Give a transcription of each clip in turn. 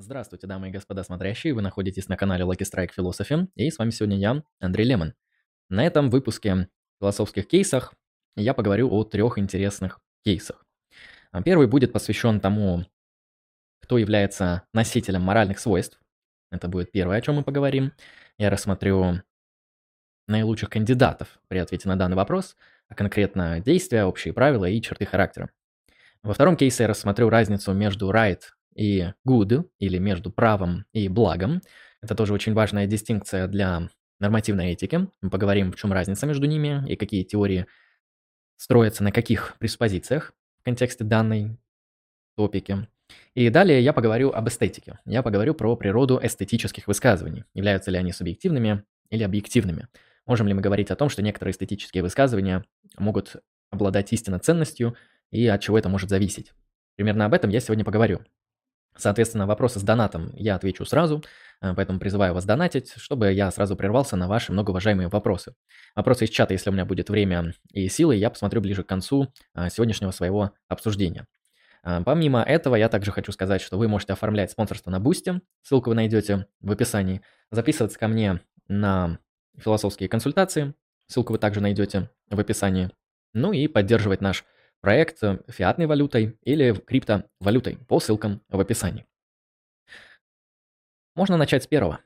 Здравствуйте, дамы и господа смотрящие, вы находитесь на канале Lucky Strike Philosophy, и с вами сегодня я, Андрей Лемон. На этом выпуске философских кейсах я поговорю о трех интересных кейсах. А Первый будет посвящен тому, кто является носителем моральных свойств. Это будет первое, о чем мы поговорим. Я рассмотрю наилучших кандидатов при ответе на данный вопрос, а конкретно действия, общие правила и черты характера. Во втором кейсе я рассмотрю разницу между right и good, или между правом и благом. Это тоже очень важная дистинкция для нормативной этики. Мы поговорим, в чем разница между ними и какие теории строятся на каких преспозициях в контексте данной топики. И далее я поговорю об эстетике. Я поговорю про природу эстетических высказываний. Являются ли они субъективными или объективными. Можем ли мы говорить о том, что некоторые эстетические высказывания могут обладать истинной ценностью и от чего это может зависеть. Примерно об этом я сегодня поговорю. Соответственно, вопросы с донатом я отвечу сразу, э, поэтому призываю вас донатить, чтобы я сразу прервался на ваши многоуважаемые вопросы. Вопросы из чата, если у меня будет время и силы, я посмотрю ближе к концу э, сегодняшнего своего обсуждения. Э, помимо этого, я также хочу сказать, что вы можете оформлять спонсорство на Boosty, ссылку вы найдете в описании, записываться ко мне на философские консультации, ссылку вы также найдете в описании, ну и поддерживать наш проект фиатной валютой или криптовалютой по ссылкам в описании. Можно начать с первого.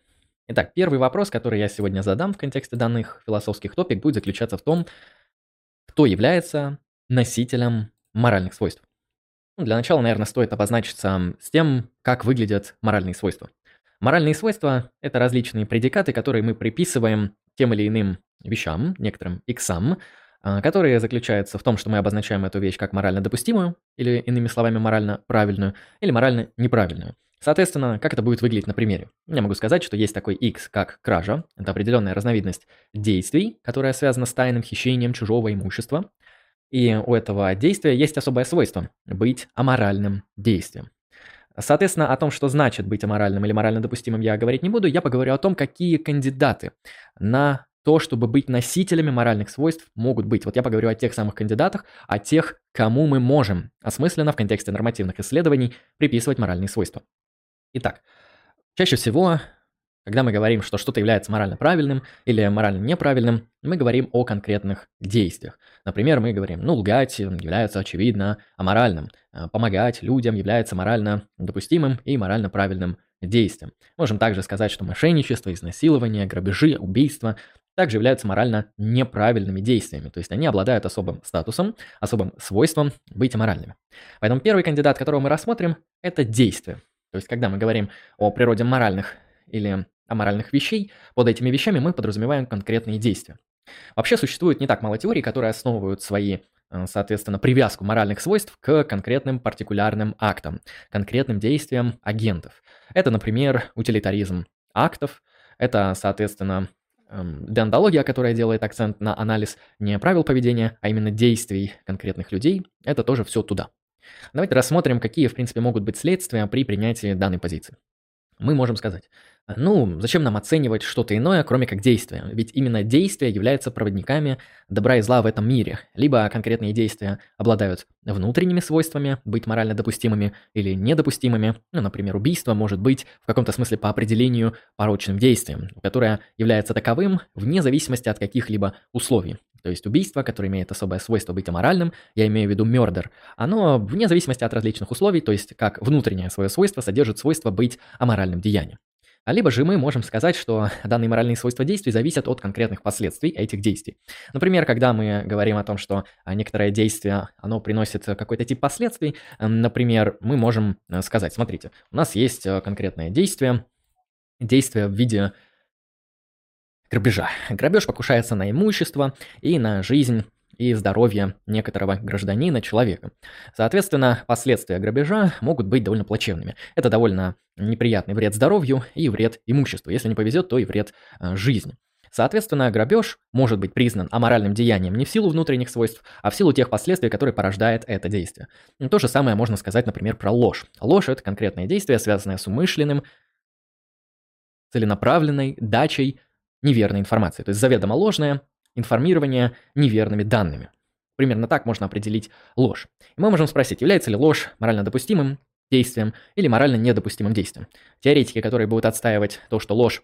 Итак, первый вопрос, который я сегодня задам в контексте данных философских топик, будет заключаться в том, кто является носителем моральных свойств. Ну, для начала, наверное, стоит обозначиться с тем, как выглядят моральные свойства. Моральные свойства – это различные предикаты, которые мы приписываем тем или иным вещам, некоторым иксам, которые заключаются в том, что мы обозначаем эту вещь как морально допустимую, или иными словами морально правильную, или морально неправильную. Соответственно, как это будет выглядеть на примере? Я могу сказать, что есть такой X, как кража. Это определенная разновидность действий, которая связана с тайным хищением чужого имущества. И у этого действия есть особое свойство – быть аморальным действием. Соответственно, о том, что значит быть аморальным или морально допустимым, я говорить не буду. Я поговорю о том, какие кандидаты на то, чтобы быть носителями моральных свойств, могут быть. Вот я поговорю о тех самых кандидатах, о тех, кому мы можем осмысленно в контексте нормативных исследований приписывать моральные свойства. Итак, чаще всего, когда мы говорим, что что-то является морально правильным или морально неправильным, мы говорим о конкретных действиях. Например, мы говорим, ну, лгать является очевидно аморальным, а помогать людям является морально допустимым и морально правильным действием. Можем также сказать, что мошенничество, изнасилование, грабежи, убийства также являются морально неправильными действиями, то есть они обладают особым статусом, особым свойством быть аморальными. Поэтому первый кандидат, которого мы рассмотрим, это действие. То есть когда мы говорим о природе моральных или аморальных вещей, под этими вещами мы подразумеваем конкретные действия. Вообще существует не так мало теорий, которые основывают свои, э, соответственно, привязку моральных свойств к конкретным партикулярным актам, конкретным действиям агентов. Это, например, утилитаризм актов, это, соответственно, Эм, деонтология, которая делает акцент на анализ не правил поведения, а именно действий конкретных людей, это тоже все туда. Давайте рассмотрим, какие, в принципе, могут быть следствия при принятии данной позиции. Мы можем сказать, ну, зачем нам оценивать что-то иное, кроме как действия? Ведь именно действия являются проводниками добра и зла в этом мире. Либо конкретные действия обладают внутренними свойствами, быть морально допустимыми или недопустимыми. Ну, например, убийство может быть в каком-то смысле по определению порочным действием, которое является таковым вне зависимости от каких-либо условий. То есть убийство, которое имеет особое свойство быть аморальным, я имею в виду murder, оно вне зависимости от различных условий, то есть как внутреннее свое свойство содержит свойство быть аморальным деянием. А либо же мы можем сказать, что данные моральные свойства действий зависят от конкретных последствий этих действий. Например, когда мы говорим о том, что а, некоторое действие, оно приносит какой-то тип последствий, например, мы можем э, сказать, смотрите, у нас есть э, конкретное действие, действие в виде грабежа. Грабеж покушается на имущество и на жизнь и здоровье некоторого гражданина, человека. Соответственно, последствия грабежа могут быть довольно плачевными. Это довольно неприятный вред здоровью и вред имуществу. Если не повезет, то и вред э, жизни. Соответственно, грабеж может быть признан аморальным деянием не в силу внутренних свойств, а в силу тех последствий, которые порождает это действие. То же самое можно сказать, например, про ложь. Ложь – это конкретное действие, связанное с умышленным, целенаправленной дачей неверной информации. То есть заведомо ложное, информирование неверными данными. Примерно так можно определить ложь. И мы можем спросить, является ли ложь морально допустимым действием или морально недопустимым действием. Теоретики, которые будут отстаивать то, что ложь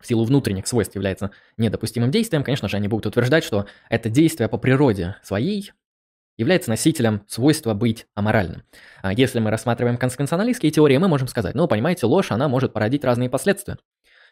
в силу внутренних свойств является недопустимым действием, конечно же, они будут утверждать, что это действие по природе своей является носителем свойства быть аморальным. А если мы рассматриваем консеквенционалистские теории, мы можем сказать, ну, понимаете, ложь, она может породить разные последствия.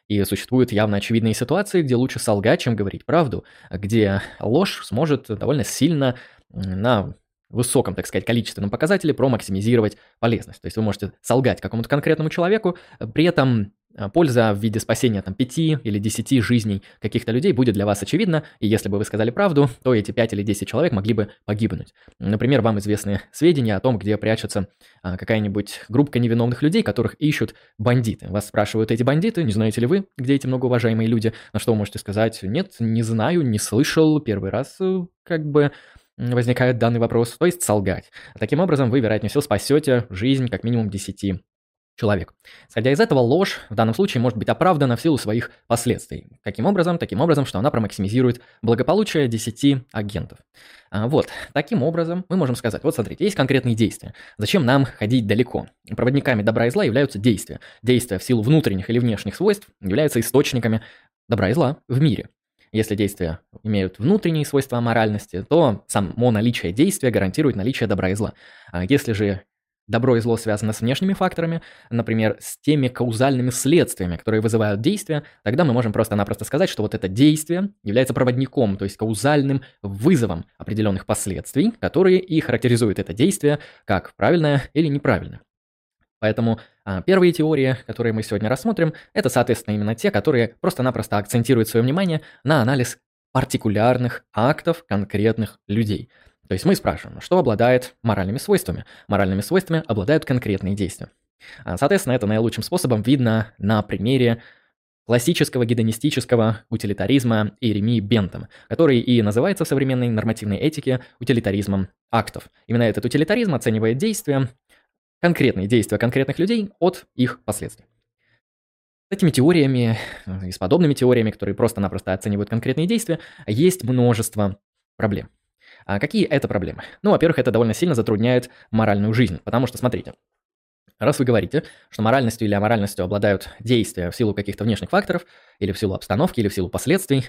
И существуют явно очевидные ситуации, где лучше солгать, чем говорить правду, где ложь сможет довольно сильно на высоком, так сказать, количественном показателе промаксимизировать полезность. То есть вы можете солгать какому-то конкретному человеку, при этом а, польза в виде спасения там 5 или 10 жизней каких-то людей будет для вас очевидна, и если бы вы сказали правду, то эти 5 или 10 человек могли бы погибнуть. Например, вам известны сведения о том, где прячется а, какая-нибудь группа невиновных людей, которых ищут бандиты. Вас спрашивают эти бандиты, не знаете ли вы, где эти многоуважаемые люди, на что вы можете сказать, нет, не знаю, не слышал, первый раз э, как бы возникает данный вопрос, то есть солгать. Таким образом, вы, вероятнее всего, спасете жизнь как минимум 10 человек. Исходя из этого, ложь в данном случае может быть оправдана в силу своих последствий. Каким образом? Таким образом, что она промаксимизирует благополучие 10 агентов. А, вот, таким образом мы можем сказать, вот смотрите, есть конкретные действия. Зачем нам ходить далеко? Проводниками добра и зла являются действия. Действия в силу внутренних или внешних свойств являются источниками добра и зла в мире. Если действия имеют внутренние свойства моральности, то само наличие действия гарантирует наличие добра и зла. А если же Добро и зло связано с внешними факторами, например, с теми каузальными следствиями, которые вызывают действия, тогда мы можем просто-напросто сказать, что вот это действие является проводником, то есть каузальным вызовом определенных последствий, которые и характеризуют это действие как правильное или неправильное. Поэтому а, первые теории, которые мы сегодня рассмотрим, это, соответственно, именно те, которые просто-напросто акцентируют свое внимание на анализ партикулярных актов конкретных людей. То есть мы спрашиваем, что обладает моральными свойствами. Моральными свойствами обладают конкретные действия. А, соответственно, это наилучшим способом видно на примере классического гедонистического утилитаризма Иеремии Бентама, который и называется в современной нормативной этике утилитаризмом актов. Именно этот утилитаризм оценивает действия, конкретные действия конкретных людей от их последствий. С этими теориями и с подобными теориями, которые просто-напросто оценивают конкретные действия, есть множество проблем. А какие это проблемы? Ну, во-первых, это довольно сильно затрудняет моральную жизнь, потому что, смотрите, Раз вы говорите, что моральностью или аморальностью обладают действия в силу каких-то внешних факторов, или в силу обстановки, или в силу последствий,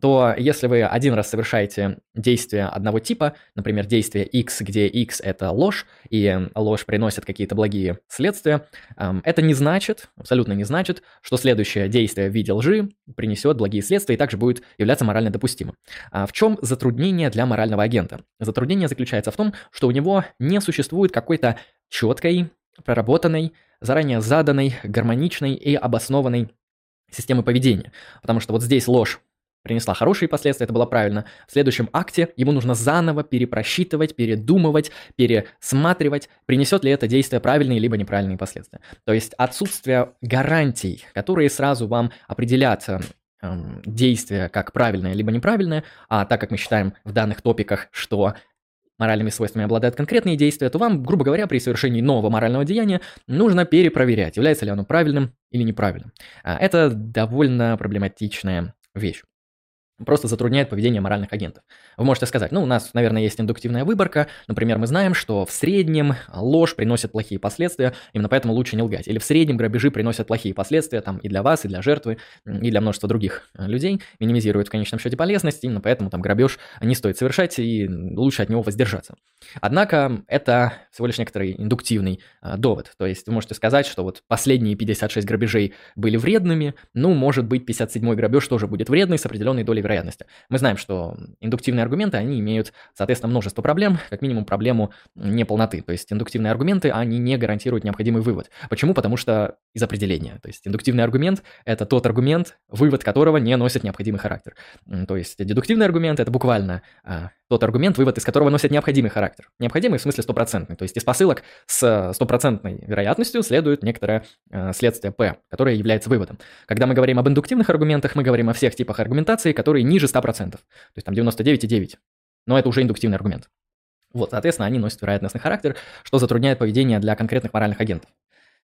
то если вы один раз совершаете действие одного типа, например, действие X, где X это ложь, и ложь приносит какие-то благие следствия, эм, это не значит, абсолютно не значит, что следующее действие в виде лжи принесет благие следствия и также будет являться морально допустимым. А в чем затруднение для морального агента? Затруднение заключается в том, что у него не существует какой-то четкой, проработанной, заранее заданной, гармоничной и обоснованной системы поведения. Потому что вот здесь ложь принесла хорошие последствия, это было правильно. В следующем акте ему нужно заново перепросчитывать, передумывать, пересматривать, принесет ли это действие правильные либо неправильные последствия. То есть отсутствие гарантий, которые сразу вам определят э, эм, действие как правильное либо неправильное, а так как мы считаем в данных топиках, что моральными свойствами обладают конкретные действия, то вам, грубо говоря, при совершении нового морального деяния нужно перепроверять, является ли оно правильным или неправильным. А это довольно проблематичная вещь просто затрудняет поведение моральных агентов. Вы можете сказать, ну, у нас, наверное, есть индуктивная выборка, например, мы знаем, что в среднем ложь приносит плохие последствия, именно поэтому лучше не лгать. Или в среднем грабежи приносят плохие последствия там и для вас, и для жертвы, и для множества других э, людей, минимизируют в конечном счете полезность, именно поэтому там грабеж не стоит совершать, и лучше от него воздержаться. Однако это всего лишь некоторый индуктивный а, довод, то есть вы можете сказать, что вот последние 56 грабежей были вредными, ну, может быть, 57-й грабеж тоже будет вредный с определенной долей вероятности. Мы знаем, что индуктивные аргументы, они имеют, соответственно, множество проблем, как минимум проблему неполноты. То есть индуктивные аргументы, они не гарантируют необходимый вывод. Почему? Потому что из определения. То есть индуктивный аргумент – это тот аргумент, вывод которого не носит необходимый характер. То есть дедуктивный аргумент – это буквально а, тот аргумент, вывод из которого носит необходимый характер. Необходимый в смысле стопроцентный. То есть из посылок с стопроцентной вероятностью следует некоторое э, следствие P, которое является выводом. Когда мы говорим об индуктивных аргументах, мы говорим о всех типах аргументации, которые ниже 100%. То есть там 99,9. Но это уже индуктивный аргумент. Вот, соответственно, они носят вероятностный характер, что затрудняет поведение для конкретных моральных агентов.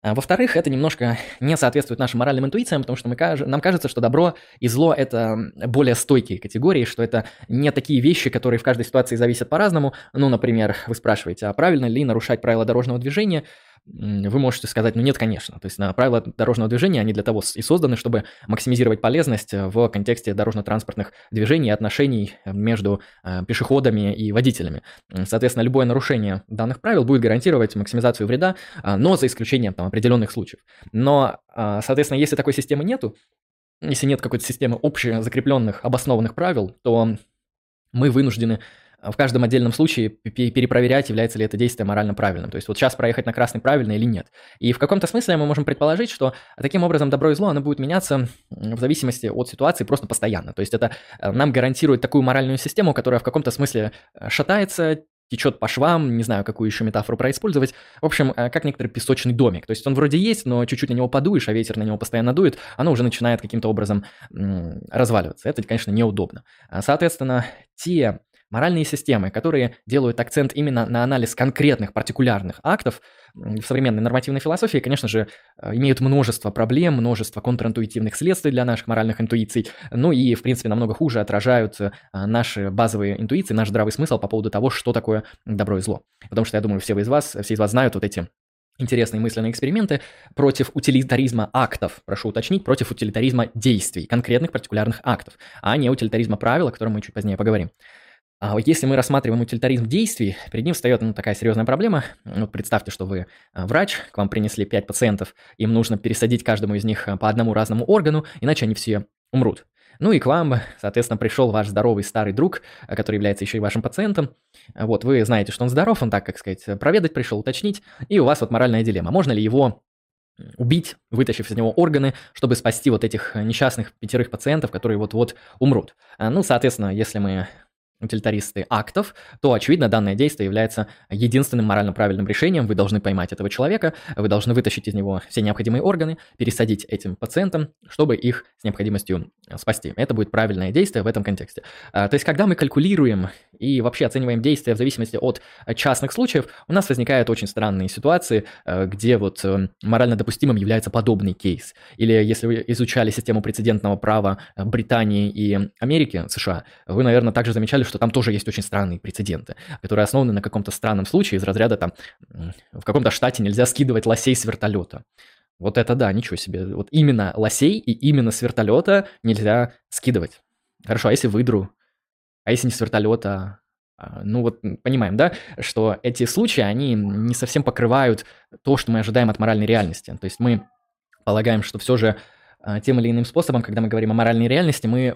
А, во-вторых, это немножко не соответствует нашим моральным интуициям, потому что мы, нам кажется, что добро и зло – это более стойкие категории, что это не такие вещи, которые в каждой ситуации зависят по-разному. Ну, например, вы спрашиваете, а правильно ли нарушать правила дорожного движения? Вы можете сказать, ну нет, конечно. То есть на правила дорожного движения, они для того и созданы, чтобы максимизировать полезность в контексте дорожно-транспортных движений и отношений между э, пешеходами и водителями. Соответственно, любое нарушение данных правил будет гарантировать максимизацию вреда, э, но за исключением там, определенных случаев. Но, э, соответственно, если такой системы нету, если нет какой-то системы общезакрепленных, обоснованных правил, то мы вынуждены в каждом отдельном случае перепроверять, является ли это действие морально правильным. То есть вот сейчас проехать на красный правильно или нет. И в каком-то смысле мы можем предположить, что таким образом добро и зло, оно будет меняться в зависимости от ситуации просто постоянно. То есть это э, нам гарантирует такую моральную систему, которая в каком-то смысле э, шатается, течет по швам, не знаю, какую еще метафору происпользовать. В общем, э, как некоторый песочный домик. То есть он вроде есть, но чуть-чуть на него подуешь, а ветер на него постоянно дует, оно уже начинает каким-то образом разваливаться. Это, конечно, неудобно. Соответственно, те Моральные системы, которые делают акцент именно на анализ конкретных партикулярных актов в современной нормативной философии, конечно же, э, имеют множество проблем, множество контринтуитивных следствий для наших моральных интуиций, ну и, в принципе, намного хуже отражают э, наши базовые интуиции, наш здравый смысл по поводу того, что такое добро и зло. Потому что, я думаю, все из вас, все из вас знают вот эти интересные мысленные эксперименты против утилитаризма актов, прошу уточнить, против утилитаризма действий, конкретных партикулярных актов, а не утилитаризма правил, о котором мы чуть позднее поговорим. А если мы рассматриваем утилитаризм действий, перед ним встает ну, такая серьезная проблема. Вот представьте, что вы а, врач, к вам принесли 5 пациентов, им нужно пересадить каждому из них а, по одному разному органу, иначе они все умрут. Ну и к вам, соответственно, пришел ваш здоровый старый друг, а, который является еще и вашим пациентом. Вот, вы знаете, что он здоров, он так, как сказать, проведать пришел, уточнить, и у вас вот моральная дилемма. Можно ли его убить, вытащив из него органы, чтобы спасти вот этих несчастных пятерых пациентов, которые вот-вот умрут. Ну, соответственно, если мы утилитаристы актов, то, очевидно, данное действие является единственным морально правильным решением. Вы должны поймать этого человека, вы должны вытащить из него все необходимые органы, пересадить этим пациентам, чтобы их с необходимостью э, спасти. Это будет правильное действие в этом контексте. А, то есть, когда мы калькулируем и вообще оцениваем действия в зависимости от частных случаев, у нас возникают очень странные ситуации, э, где вот э, морально допустимым является подобный кейс. Или если вы изучали систему прецедентного права Британии и Америки, США, вы, наверное, также замечали, что там тоже есть очень странные прецеденты, которые основаны на каком-то странном случае из разряда там в каком-то штате нельзя скидывать лосей с вертолета. Вот это да, ничего себе. Вот именно лосей и именно с вертолета нельзя скидывать. Хорошо, а если выдру? А если не с вертолета? А, ну вот понимаем, да, что эти случаи, они не совсем покрывают то, что мы ожидаем от моральной реальности. То есть мы полагаем, что все же а, тем или иным способом, когда мы говорим о моральной реальности, мы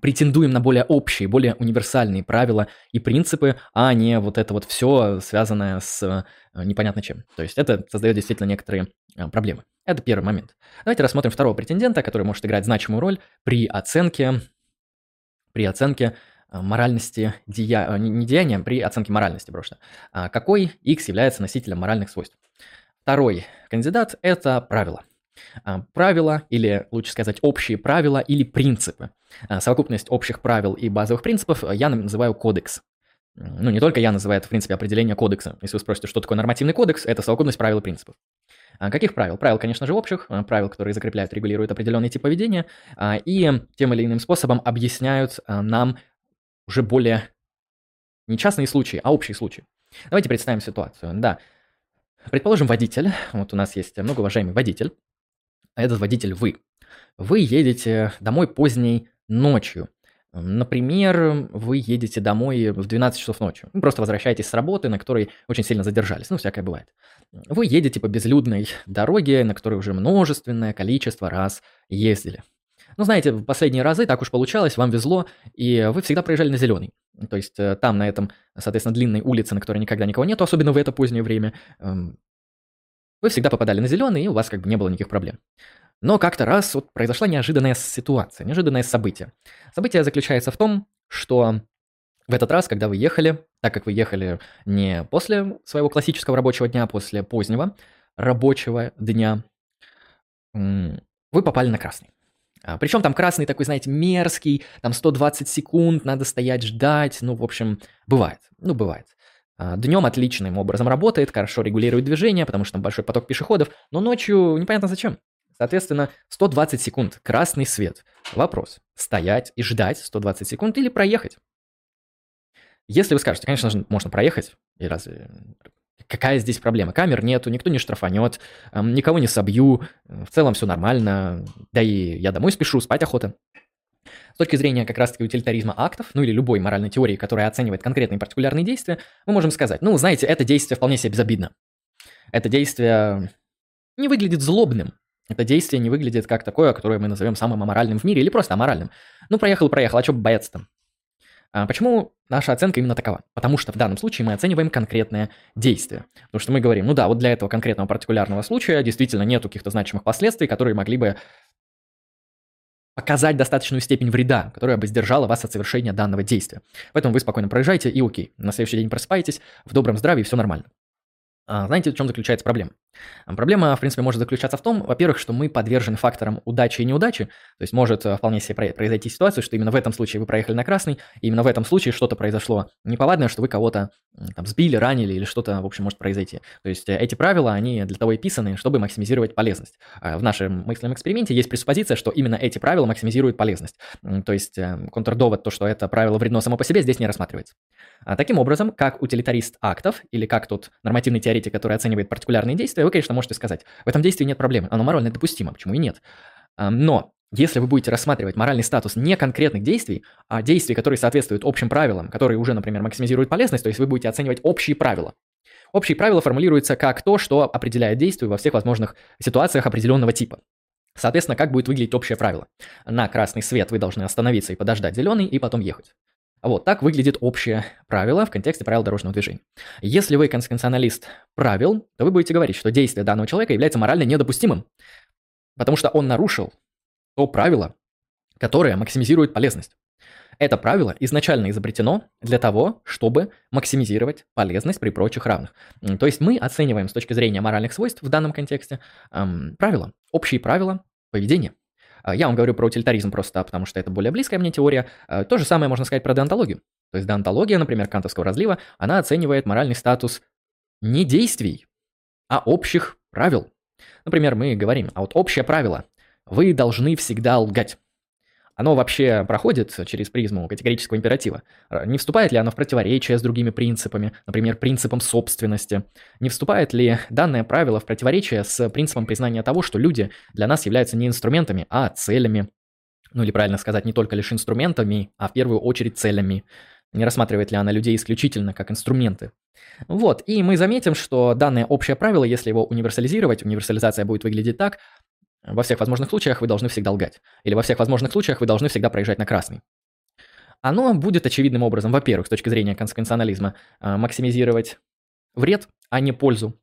претендуем на более общие, более универсальные правила и принципы, а не вот это вот все связанное с э, непонятно чем. То есть это создает действительно некоторые э, проблемы. Это первый момент. Давайте рассмотрим второго претендента, который может играть значимую роль при оценке, при оценке э, моральности дея... не деяния, при оценке моральности просто. А какой X является носителем моральных свойств? Второй кандидат – это правило. А, правила, или лучше сказать общие правила или принципы. А, совокупность общих правил и базовых принципов я называю кодекс. Ну, не только я называю это, в принципе, определение кодекса. Если вы спросите, что такое нормативный кодекс, это совокупность правил и принципов. А каких правил? Правил, конечно же, общих, правил, которые закрепляют, регулируют определенный тип поведения, и тем или иным способом объясняют нам уже более не частные случаи, а общие случаи. Давайте представим ситуацию. Да, предположим, водитель, вот у нас есть многоуважаемый водитель, а этот водитель вы. Вы едете домой поздней ночью. Например, вы едете домой в 12 часов ночи. Просто возвращаетесь с работы, на которой очень сильно задержались. Ну, всякое бывает. Вы едете по безлюдной дороге, на которой уже множественное количество раз ездили. Ну, знаете, в последние разы так уж получалось, вам везло, и вы всегда проезжали на зеленый. То есть э, там, на этом, соответственно, длинной улице, на которой никогда никого нету, особенно в это позднее время, эм, вы всегда попадали на зеленый, и у вас как бы не было никаких проблем. Но как-то раз вот произошла неожиданная ситуация, неожиданное событие. Событие заключается в том, что в этот раз, когда вы ехали, так как вы ехали не после своего классического рабочего дня, а после позднего рабочего дня, вы попали на красный. А, Причем там красный такой, знаете, мерзкий, там 120 секунд, надо стоять, ждать, ну, в общем, бывает, ну, бывает. А, Днем отличным образом работает, хорошо регулирует движение, потому что там большой поток пешеходов, но ночью непонятно зачем. Соответственно, 120 секунд, красный свет. Вопрос, стоять и ждать 120 секунд или проехать? Если вы скажете, конечно же, можно проехать, и разве какая здесь проблема? Камер нету, никто не штрафанет, никого не собью, в целом все нормально, да и я домой спешу, спать охота. С точки зрения как раз-таки утилитаризма актов, ну или любой моральной теории, которая оценивает конкретные партикулярные действия, мы можем сказать, ну, знаете, это действие вполне себе безобидно. Это действие не выглядит злобным. Это действие не выглядит как такое, которое мы назовем самым аморальным в мире или просто аморальным. Ну, проехал проехал, а что бояться там? А почему наша оценка именно такова? Потому что в данном случае мы оцениваем конкретное действие. Потому что мы говорим, ну да, вот для этого конкретного партикулярного случая действительно нет каких-то значимых последствий, которые могли бы показать достаточную степень вреда, которая бы сдержала вас от совершения данного действия. Поэтому вы спокойно проезжаете и окей. На следующий день просыпаетесь, в добром здравии, все нормально. А, знаете, в чем заключается проблема? Проблема, в принципе, может заключаться в том, во-первых, что мы подвержены факторам удачи и неудачи, то есть может э, вполне себе произойти ситуация, что именно в этом случае вы проехали на красный, и именно в этом случае что-то произошло неповадное, что вы кого-то там сбили, ранили или что-то, в общем, может произойти. То есть э, эти правила, они для того и писаны, чтобы максимизировать полезность. А в нашем мысленном эксперименте есть преспозиция, что именно эти правила максимизируют полезность. То есть э, контрдовод, то, что это правило вредно само по себе, здесь не рассматривается. А таким образом, как утилитарист актов, или как тот нормативный теоретик, который оценивает партикулярные действия, вы, конечно, можете сказать, в этом действии нет проблемы, оно морально допустимо, почему и нет. Но если вы будете рассматривать моральный статус не конкретных действий, а действий, которые соответствуют общим правилам, которые уже, например, максимизируют полезность, то есть вы будете оценивать общие правила. Общие правила формулируются как то, что определяет действие во всех возможных ситуациях определенного типа. Соответственно, как будет выглядеть общее правило? На красный свет вы должны остановиться и подождать зеленый, и потом ехать. Вот так выглядит общее правило в контексте правил дорожного движения. Если вы конституционалист правил, то вы будете говорить, что действие данного человека является морально недопустимым, потому что он нарушил то правило, которое максимизирует полезность. Это правило изначально изобретено для того, чтобы максимизировать полезность при прочих равных. То есть мы оцениваем с точки зрения моральных свойств в данном контексте эм, правила, общие правила поведения. А, я вам говорю про утилитаризм просто потому, что это более близкая мне теория. А, то же самое можно сказать про деонтологию. То есть деонтология, например, кантовского разлива, она оценивает моральный статус не действий, а общих правил. Например, мы говорим, а вот общее правило – вы должны всегда лгать оно вообще проходит через призму категорического императива? Не вступает ли оно в противоречие с другими принципами, например, принципом собственности? Не вступает ли данное правило в противоречие с принципом признания того, что люди для нас являются не инструментами, а целями? Ну или правильно сказать, не только лишь инструментами, а в первую очередь целями. Не рассматривает ли она людей исключительно как инструменты? Вот, и мы заметим, что данное общее правило, если его универсализировать, универсализация будет выглядеть так, во всех возможных случаях вы должны всегда лгать. Или во всех возможных случаях вы должны всегда проезжать на красный. Оно будет очевидным образом, во-первых, с точки зрения конвенционализма, а, максимизировать вред, а не пользу.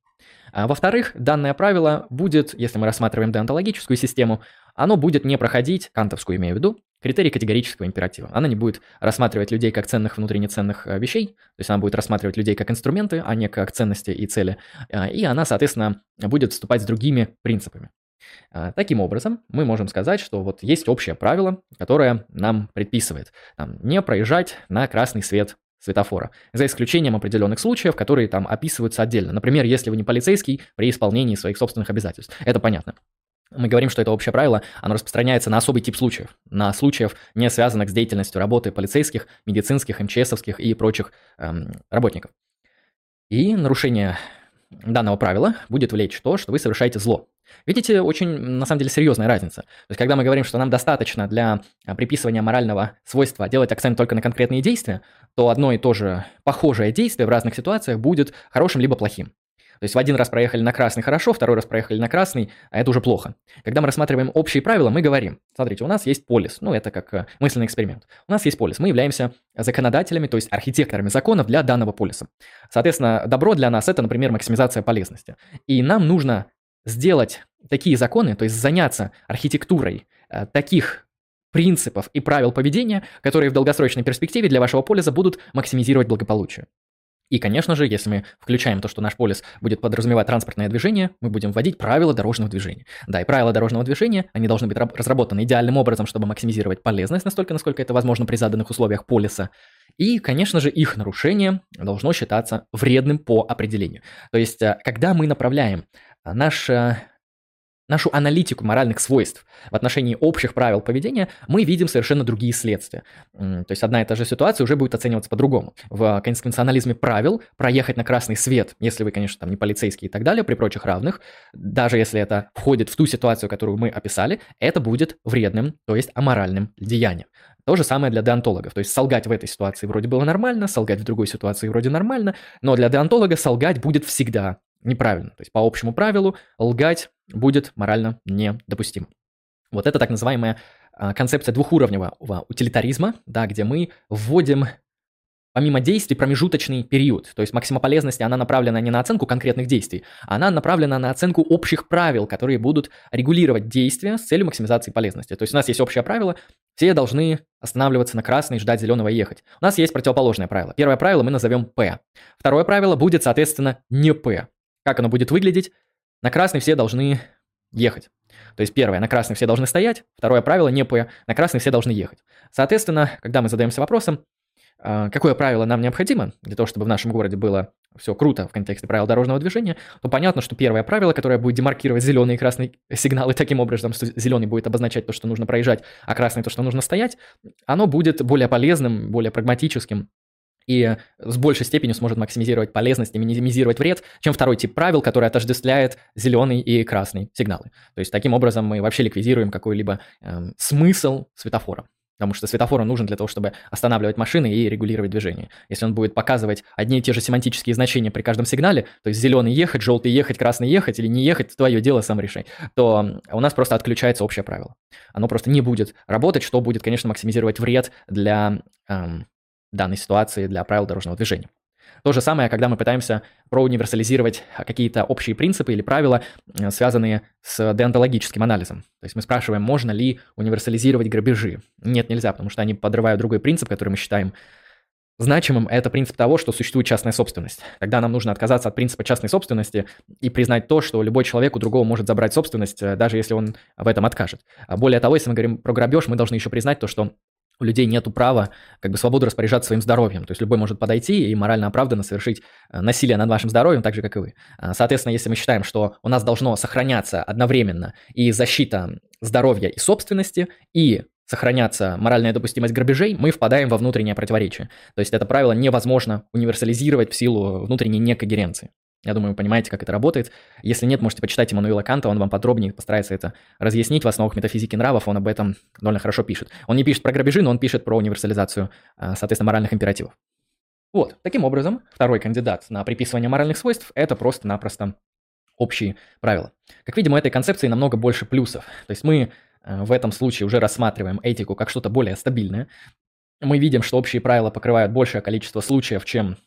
А во-вторых, данное правило будет, если мы рассматриваем деонтологическую систему, оно будет не проходить, кантовскую имею в виду, критерий категорического императива. Она не будет рассматривать людей как ценных внутренне ценных э, вещей, то есть она будет рассматривать людей как инструменты, а не как ценности и цели. А, и она, соответственно, будет вступать с другими принципами. А, таким образом, мы можем сказать, что вот есть общее правило, которое нам предписывает там, не проезжать на красный свет светофора, за исключением определенных случаев, которые там описываются отдельно. Например, если вы не полицейский при исполнении своих собственных обязательств. Это понятно. Мы говорим, что это общее правило, оно распространяется на особый тип случаев, на случаев, не связанных с деятельностью работы полицейских, медицинских, МЧСовских и прочих эм, работников. И нарушение данного правила будет влечь то, что вы совершаете зло. Видите, очень, на самом деле, серьезная разница. То есть, когда мы говорим, что нам достаточно для а, приписывания морального свойства делать акцент только на конкретные действия, то одно и то же похожее действие в разных ситуациях будет хорошим либо плохим. То есть в один раз проехали на красный хорошо, второй раз проехали на красный, а это уже плохо. Когда мы рассматриваем общие правила, мы говорим, смотрите, у нас есть полис, ну это как э, мысленный эксперимент. У нас есть полис, мы являемся законодателями, то есть архитекторами законов для данного полиса. Соответственно, добро для нас это, например, максимизация полезности. И нам нужно сделать такие законы, то есть заняться архитектурой э, таких принципов и правил поведения, которые в долгосрочной перспективе для вашего полиса будут максимизировать благополучие. И, конечно же, если мы включаем то, что наш полис будет подразумевать транспортное движение, мы будем вводить правила дорожного движения. Да, и правила дорожного движения, они должны быть разработаны идеальным образом, чтобы максимизировать полезность настолько, насколько это возможно при заданных условиях полиса. И, конечно же, их нарушение должно считаться вредным по определению. То есть, э, когда мы направляем наше нашу аналитику моральных свойств в отношении общих правил поведения, мы видим совершенно другие следствия. То есть одна и та же ситуация уже будет оцениваться по-другому. В конституционализме правил проехать на красный свет, если вы, конечно, там не полицейский и так далее, при прочих равных, даже если это входит в ту ситуацию, которую мы описали, это будет вредным, то есть аморальным деянием. То же самое для деонтологов. То есть солгать в этой ситуации вроде было нормально, солгать в другой ситуации вроде нормально, но для деонтолога солгать будет всегда неправильно. То есть по общему правилу лгать будет морально недопустимо. Вот это так называемая а, концепция двухуровневого утилитаризма, да, где мы вводим помимо действий промежуточный период. То есть максима полезности, она направлена не на оценку конкретных действий, она направлена на оценку общих правил, которые будут регулировать действия с целью максимизации полезности. То есть у нас есть общее правило, все должны останавливаться на красный, ждать зеленого и ехать. У нас есть противоположное правило. Первое правило мы назовем P. Второе правило будет, соответственно, не P. Как оно будет выглядеть? На красный все должны ехать. То есть первое, на красный все должны стоять, второе правило не П, на красный все должны ехать. Соответственно, когда мы задаемся вопросом, а, какое правило нам необходимо для того, чтобы в нашем городе было все круто в контексте правил дорожного движения, то понятно, что первое правило, которое будет демаркировать зеленый и красный сигналы таким образом, что зеленый будет обозначать то, что нужно проезжать, а красный то, что нужно стоять, оно будет более полезным, более прагматическим и с большей степенью сможет максимизировать полезность и минимизировать вред, чем второй тип правил, который отождествляет зеленый и красный сигналы. То есть таким образом мы вообще ликвидируем какой-либо э, смысл светофора. Потому что светофор нужен для того, чтобы останавливать машины и регулировать движение. Если он будет показывать одни и те же семантические значения при каждом сигнале, то есть зеленый ехать, желтый ехать, красный ехать или не ехать, твое дело, сам решай, то у нас просто отключается общее правило. Оно просто не будет работать, что будет, конечно, максимизировать вред для эм, данной ситуации для правил дорожного движения. То же самое, когда мы пытаемся проуниверсализировать какие-то общие принципы или правила, э, связанные с деонтологическим анализом. То есть мы спрашиваем, можно ли универсализировать грабежи. Нет, нельзя, потому что они подрывают другой принцип, который мы считаем значимым. Это принцип того, что существует частная собственность. Тогда нам нужно отказаться от принципа частной собственности и признать то, что любой человек у другого может забрать собственность, э, даже если он в этом откажет. А более того, если мы говорим про грабеж, мы должны еще признать то, что у людей нет права как бы свободу распоряжаться своим здоровьем. То есть любой может подойти и морально оправданно совершить э, насилие над вашим здоровьем, так же, как и вы. А, соответственно, если мы считаем, что у нас должно сохраняться одновременно и защита здоровья и собственности, и сохраняться моральная допустимость грабежей, мы впадаем во внутреннее противоречие. То есть это правило невозможно универсализировать в силу внутренней некогеренции. Я думаю, вы понимаете, как это работает. Если нет, можете почитать Эммануила Канта, он вам подробнее постарается это разъяснить в основах метафизики нравов, он об этом довольно хорошо пишет. Он не пишет про грабежи, но он пишет про универсализацию, а, соответственно, моральных императивов. Вот, таким образом, второй кандидат на приписывание моральных свойств – это просто-напросто общие правила. Как видим, у этой концепции намного больше плюсов. То есть мы э, в этом случае уже рассматриваем этику как что-то более стабильное. Мы видим, что общие правила покрывают большее количество случаев, чем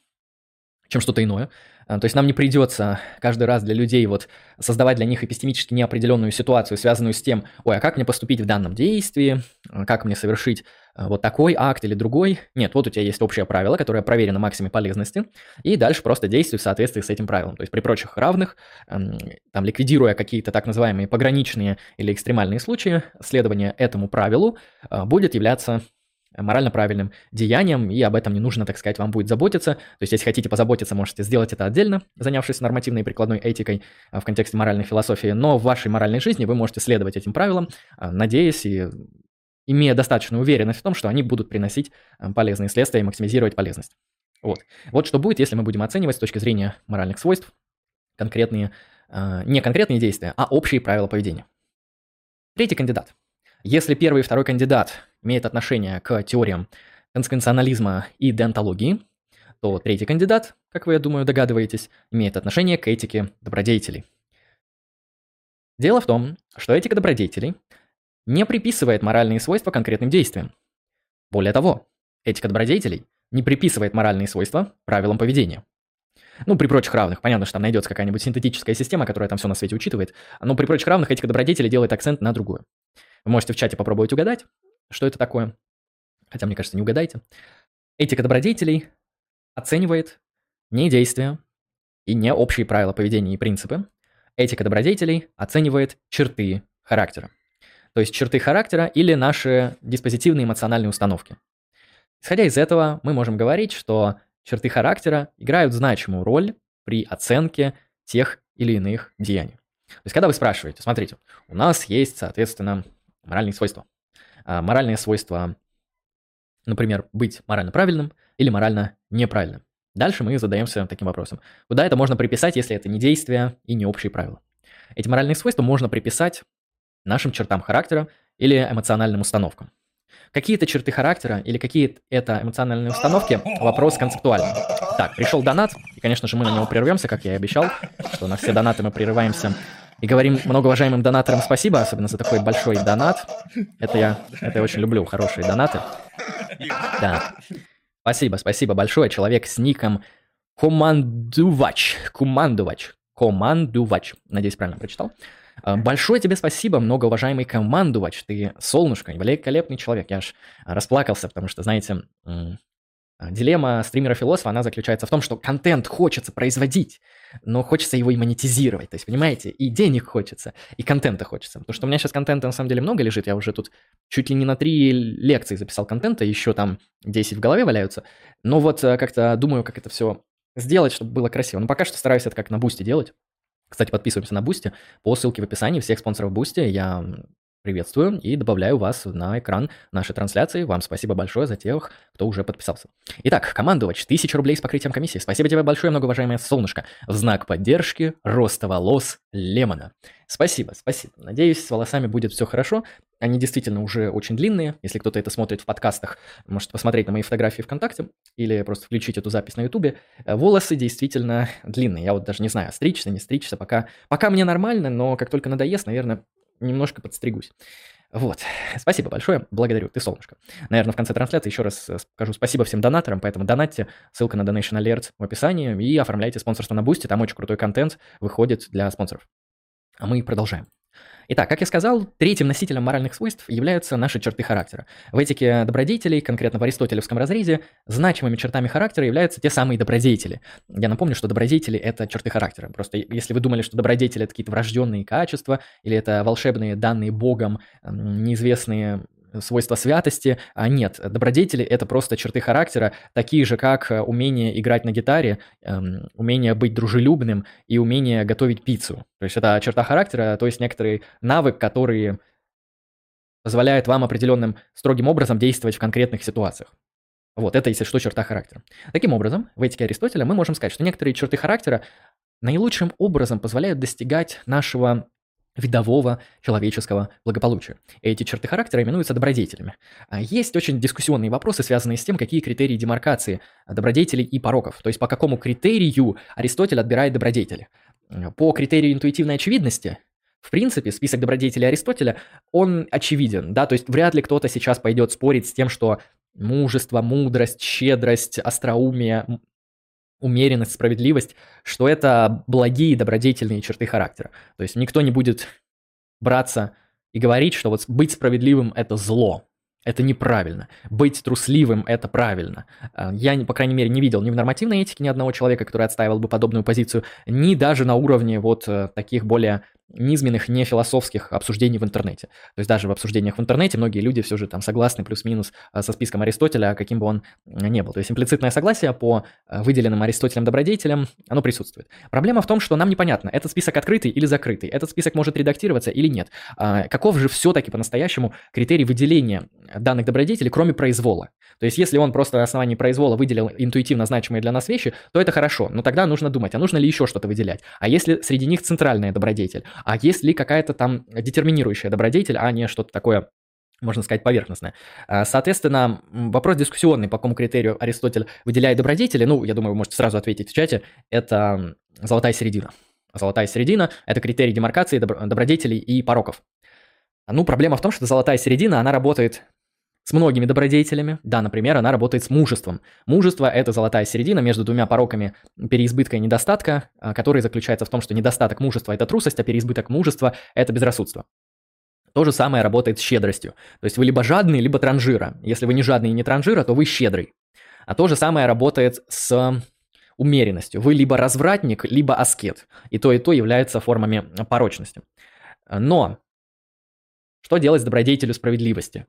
чем что-то иное. А, то есть нам не придется каждый раз для людей вот создавать для них эпистемически неопределенную ситуацию, связанную с тем, ой, а как мне поступить в данном действии, а, как мне совершить а, вот такой акт или другой. Нет, вот у тебя есть общее правило, которое проверено максимой полезности, и дальше просто действуй в соответствии с этим правилом. То есть при прочих равных, там, ликвидируя какие-то так называемые пограничные или экстремальные случаи, следование этому правилу будет являться морально правильным деянием, и об этом не нужно, так сказать, вам будет заботиться. То есть, если хотите позаботиться, можете сделать это отдельно, занявшись нормативной и прикладной этикой а, в контексте моральной философии, но в вашей моральной жизни вы можете следовать этим правилам, а, надеясь и имея достаточную уверенность в том, что они будут приносить а, полезные следствия и максимизировать полезность. Вот. Вот что будет, если мы будем оценивать с точки зрения моральных свойств конкретные, не конкретные действия, а общие правила поведения. Третий кандидат. Если первый и второй кандидат имеет отношение к теориям консеквенционализма и деонтологии, то третий кандидат, как вы, я думаю, догадываетесь, имеет отношение к этике добродетелей. Дело в том, что этика добродетелей не приписывает моральные свойства конкретным действиям. Более того, этика добродетелей не приписывает моральные свойства правилам поведения. Ну, при прочих равных. Понятно, что там найдется какая-нибудь синтетическая система, которая там все на свете учитывает. Но при прочих равных этика добродетелей делает акцент на другую. Вы можете в чате попробовать угадать, что это такое. Хотя, мне кажется, не угадаете. Этика добродетелей оценивает не действия и не общие правила поведения и принципы. Этика добродетелей оценивает черты характера. То есть черты характера или наши диспозитивные эмоциональные установки. Исходя из этого, мы можем говорить, что черты характера играют значимую роль при оценке тех или иных деяний. То есть, когда вы спрашиваете, смотрите, у нас есть, соответственно, моральные свойства. А, моральные свойства, например, быть морально правильным или морально неправильным. Дальше мы задаемся таким вопросом. Куда это можно приписать, если это не действия и не общие правила? Эти моральные свойства можно приписать нашим чертам характера или эмоциональным установкам. Какие-то черты характера или какие это эмоциональные установки – вопрос концептуальный. Так, пришел донат, и, конечно же, мы на него прервемся, как я и обещал, что на все донаты мы прерываемся и говорим многоуважаемым донаторам спасибо, особенно за такой большой донат. Это я, это я очень люблю, хорошие донаты. Да. Спасибо, спасибо большое. Человек с ником Командувач. Командувач. Командувач. Надеюсь, правильно прочитал. А, большое тебе спасибо, многоуважаемый командувач. Ты солнышко, великолепный человек. Я аж расплакался, потому что, знаете, а, дилемма стримера-философа, она заключается в том, что контент хочется производить, но хочется его и монетизировать. То есть, понимаете, и денег хочется, и контента хочется. Потому что у меня сейчас контента на самом деле много лежит. Я уже тут чуть ли не на три лекции записал контента, еще там 10 в голове валяются. Но вот э, как-то думаю, как это все сделать, чтобы было красиво. Но пока что стараюсь это как на Boosty делать. Кстати, подписываемся на Boosty по ссылке в описании. Всех спонсоров Boosty я приветствую и добавляю вас на экран нашей трансляции. Вам спасибо большое за тех, кто уже подписался. Итак, командовать 1000 рублей с покрытием комиссии. Спасибо тебе большое, многоуважаемое солнышко. В знак поддержки роста волос Лемона. Спасибо, спасибо. Надеюсь, с волосами будет все хорошо. Они действительно уже очень длинные. Если кто-то это смотрит в подкастах, можете посмотреть на мои фотографии ВКонтакте или просто включить эту запись на Ютубе. Волосы действительно длинные. Я вот даже не знаю, стричься, не стричься. Пока, пока мне нормально, но как только надоест, наверное, немножко подстригусь. Вот. Спасибо большое. Благодарю. Ты солнышко. Наверное, в конце трансляции еще раз э, скажу спасибо всем донаторам, поэтому донатьте. Ссылка на Donation Alert в описании и оформляйте спонсорство на Boosty. Там очень крутой контент выходит для спонсоров. А мы продолжаем. Итак, как я сказал, третьим носителем моральных свойств являются наши черты характера. В этике добродетелей, конкретно в аристотелевском разрезе, значимыми чертами характера являются те самые добродетели. Я напомню, что добродетели – это черты характера. Просто если вы думали, что добродетели – это какие-то врожденные качества, или это волшебные данные Богом, неизвестные свойства святости. А нет, добродетели – это просто черты характера, такие же, как э, умение играть на гитаре, эм, умение быть дружелюбным и умение готовить пиццу. То есть это черта характера, то есть некоторый навык, который позволяет вам определенным строгим образом действовать в конкретных ситуациях. Вот, это, если что, черта характера. Таким образом, в этике Аристотеля мы можем сказать, что некоторые черты характера наилучшим образом позволяют достигать нашего видового человеческого благополучия. Эти черты характера именуются добродетелями. А есть очень дискуссионные вопросы, связанные с тем, какие критерии демаркации добродетелей и пороков. То есть по какому критерию Аристотель отбирает добродетели. По критерию интуитивной очевидности, в принципе, список добродетелей Аристотеля, он очевиден, да, то есть вряд ли кто-то сейчас пойдет спорить с тем, что мужество, мудрость, щедрость, остроумие, умеренность, справедливость, что это благие добродетельные черты характера. То есть никто не будет браться и говорить, что вот быть справедливым – это зло, это неправильно. Быть трусливым – это правильно. А, я, по крайней мере, не видел ни в нормативной этике ни одного человека, который отстаивал бы подобную позицию, ни даже на уровне вот э, таких более низменных не философских обсуждений в интернете. То есть даже в обсуждениях в интернете многие люди все же там согласны плюс-минус э, со списком Аристотеля, каким бы он э, ни был. То есть имплицитное согласие по э, выделенным Аристотелем добродетелям, оно присутствует. Проблема в том, что нам непонятно, этот список открытый или закрытый, этот список может редактироваться или нет. А, каков же все-таки по-настоящему критерий выделения данных добродетелей, кроме произвола? То есть если он просто на основании произвола выделил интуитивно значимые для нас вещи, то это хорошо, но тогда нужно думать, а нужно ли еще что-то выделять? А если среди них центральная добродетель? А есть ли какая-то там детерминирующая добродетель, а не что-то такое можно сказать, поверхностное. А, соответственно, вопрос дискуссионный, по какому критерию Аристотель выделяет добродетели, ну, я думаю, вы можете сразу ответить в чате, это золотая середина. Золотая середина – это критерий демаркации добродетелей и пороков. Ну, проблема в том, что золотая середина, она работает с многими добродетелями. Да, например, она работает с мужеством. Мужество – это золотая середина между двумя пороками переизбытка и недостатка, а, который заключается в том, что недостаток мужества – это трусость, а переизбыток мужества – это безрассудство. То же самое работает с щедростью. То есть вы либо жадный, либо транжира. Если вы не жадный и не транжира, то вы щедрый. А то же самое работает с умеренностью. Вы либо развратник, либо аскет. И то, и то является формами порочности. Но что делать с добродетелю справедливости?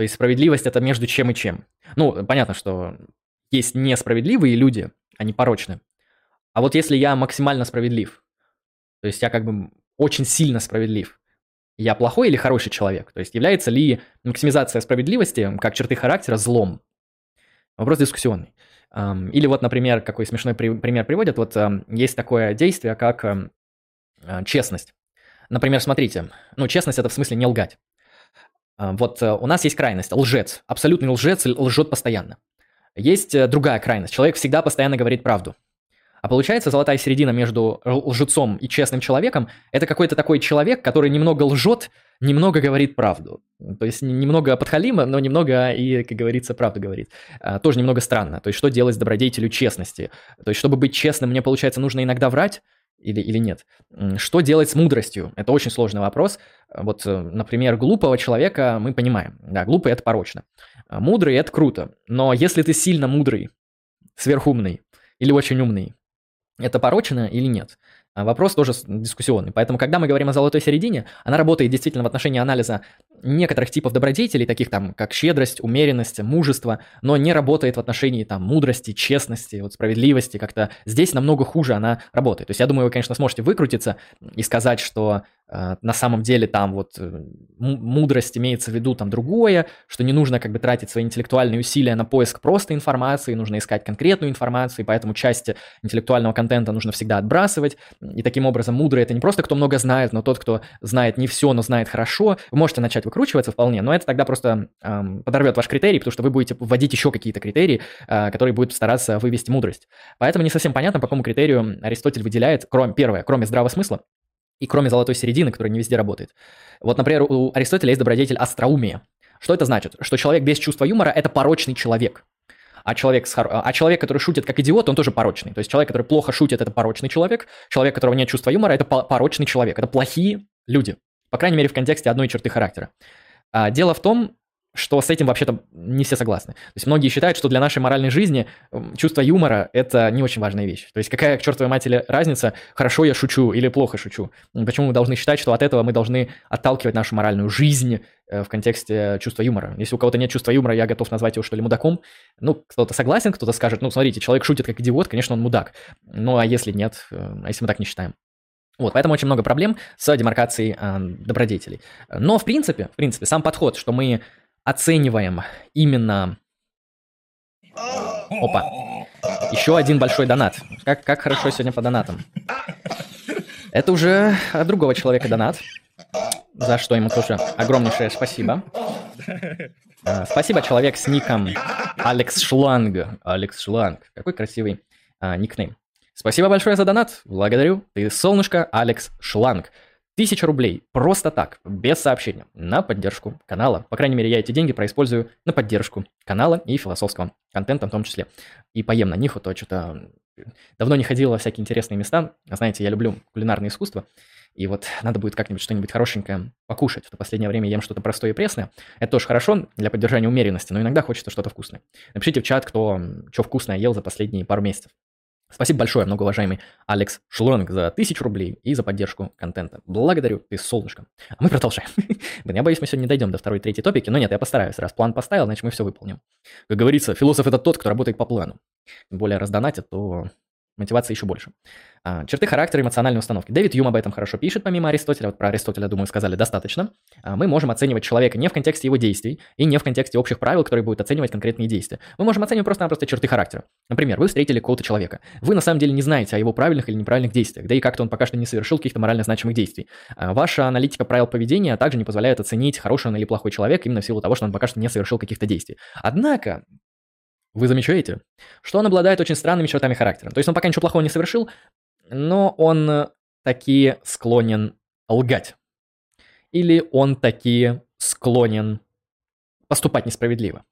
То есть справедливость это между чем и чем. Ну, понятно, что есть несправедливые люди, они порочны. А вот если я максимально справедлив, То есть я как бы очень сильно справедлив. Я плохой или хороший человек? То есть является ли максимизация справедливости как черты характера злом? Вопрос дискуссионный. Или вот, например, какой смешной пример приводят, вот есть такое действие, как а, честность. Например, смотрите, ну, честность это в смысле не лгать. А, вот э, у нас есть крайность, лжец, абсолютный лжец лжет постоянно. Есть э, другая крайность, человек всегда постоянно говорит правду. А получается, золотая середина между лжецом и честным человеком – это какой-то такой человек, который немного лжет, немного говорит правду. То есть немного подхалима, но немного и, как говорится, правду говорит. Тоже немного странно. То есть что делать с добродетелю честности? То есть чтобы быть честным, мне, получается, нужно иногда врать, или, или нет. Что делать с мудростью? Это очень сложный вопрос. Вот, э, например, глупого человека мы понимаем. Да, глупый – это порочно. А мудрый – это круто. Но если ты сильно мудрый, сверхумный или очень умный, это порочно или нет? А вопрос тоже дискуссионный. Поэтому, когда мы говорим о золотой середине, она работает действительно в отношении анализа некоторых типов добродетелей, таких там, как щедрость, умеренность, мужество, но не работает в отношении там мудрости, честности, вот справедливости. Как-то здесь намного хуже она работает. То есть я думаю, вы, конечно, сможете выкрутиться и сказать, что на самом деле там вот э, мудрость имеется в виду там другое, что не нужно как бы тратить свои интеллектуальные усилия на поиск просто информации, нужно искать конкретную информацию, и поэтому части интеллектуального контента нужно всегда отбрасывать. И таким образом мудрый это не просто кто много знает, но тот, кто знает не все, но знает хорошо. Вы можете начать выкручиваться вполне, но это тогда просто эм, подорвет ваш критерий, потому что вы будете вводить еще какие-то критерии, э, которые будут стараться вывести мудрость. Поэтому не совсем понятно, по какому критерию Аристотель выделяет, кроме, первое, кроме здравого смысла, и кроме золотой середины, которая не везде работает. Вот, например, у Аристотеля есть добродетель остроумия. Что это значит? Что человек без чувства юмора – это порочный человек. А человек, с, а человек, который шутит как идиот, он тоже порочный. То есть человек, который плохо шутит, это порочный человек. Человек, у которого нет чувства юмора, это порочный человек. Это плохие люди. По крайней мере, в контексте одной черты характера. А, дело в том, что с этим вообще-то не все согласны. То есть многие считают, что для нашей моральной жизни чувство юмора – это не очень важная вещь. То есть какая к чертовой матери разница, хорошо я шучу или плохо шучу? Почему мы должны считать, что от этого мы должны отталкивать нашу моральную жизнь э, в контексте чувства юмора? Если у кого-то нет чувства юмора, я готов назвать его, что ли, мудаком. Ну, кто-то согласен, кто-то скажет, ну, смотрите, человек шутит как идиот, конечно, он мудак. Ну, а если нет, э, а если мы так не считаем? Вот, поэтому очень много проблем с демаркацией э, добродетелей. Но, в принципе, в принципе, сам подход, что мы оцениваем именно... Опа. Еще один большой донат. Как, как хорошо сегодня по донатам. Это уже от другого человека донат, за что ему тоже огромнейшее спасибо. А, спасибо, человек с ником Алекс Шланг. Алекс Шланг. Какой красивый а, никнейм. Спасибо большое за донат. Благодарю. Ты солнышко, Алекс Шланг. Тысяча рублей. Просто так, без сообщения. На поддержку канала. По крайней мере, я эти деньги происпользую на поддержку канала и философского контента в том числе. И поем на них, а то что-то давно не ходил во всякие интересные места. Знаете, я люблю кулинарное искусство. И вот надо будет как-нибудь что-нибудь хорошенькое покушать. В последнее время ем что-то простое и пресное. Это тоже хорошо для поддержания умеренности, но иногда хочется что-то вкусное. Напишите в чат, кто что вкусное ел за последние пару месяцев. Спасибо большое, многоуважаемый Алекс Шлонг, за тысячу рублей и за поддержку контента. Благодарю, ты солнышко. А мы продолжаем. Блин, я боюсь, мы сегодня не дойдем до второй и третьей топики, но нет, я постараюсь. Раз план поставил, значит мы все выполним. Как говорится, философ это тот, кто работает по плану. Тем более раздонатит, то мотивация еще больше. А, черты характера, эмоциональной установки. Дэвид Юм об этом хорошо пишет, помимо Аристотеля. Вот про Аристотеля, думаю, сказали достаточно. А, мы можем оценивать человека не в контексте его действий и не в контексте общих правил, которые будут оценивать конкретные действия. Мы можем оценивать просто-напросто черты характера. Например, вы встретили какого-то человека. Вы на самом деле не знаете о его правильных или неправильных действиях, да и как-то он пока что не совершил каких-то морально значимых действий. А, ваша аналитика правил поведения также не позволяет оценить, хороший он или плохой человек именно в силу того, что он пока что не совершил каких-то действий. Однако, вы замечаете, что он обладает очень странными чертами характера. То есть он пока ничего плохого не совершил, но он э, таки склонен лгать. Или он таки склонен поступать несправедливо.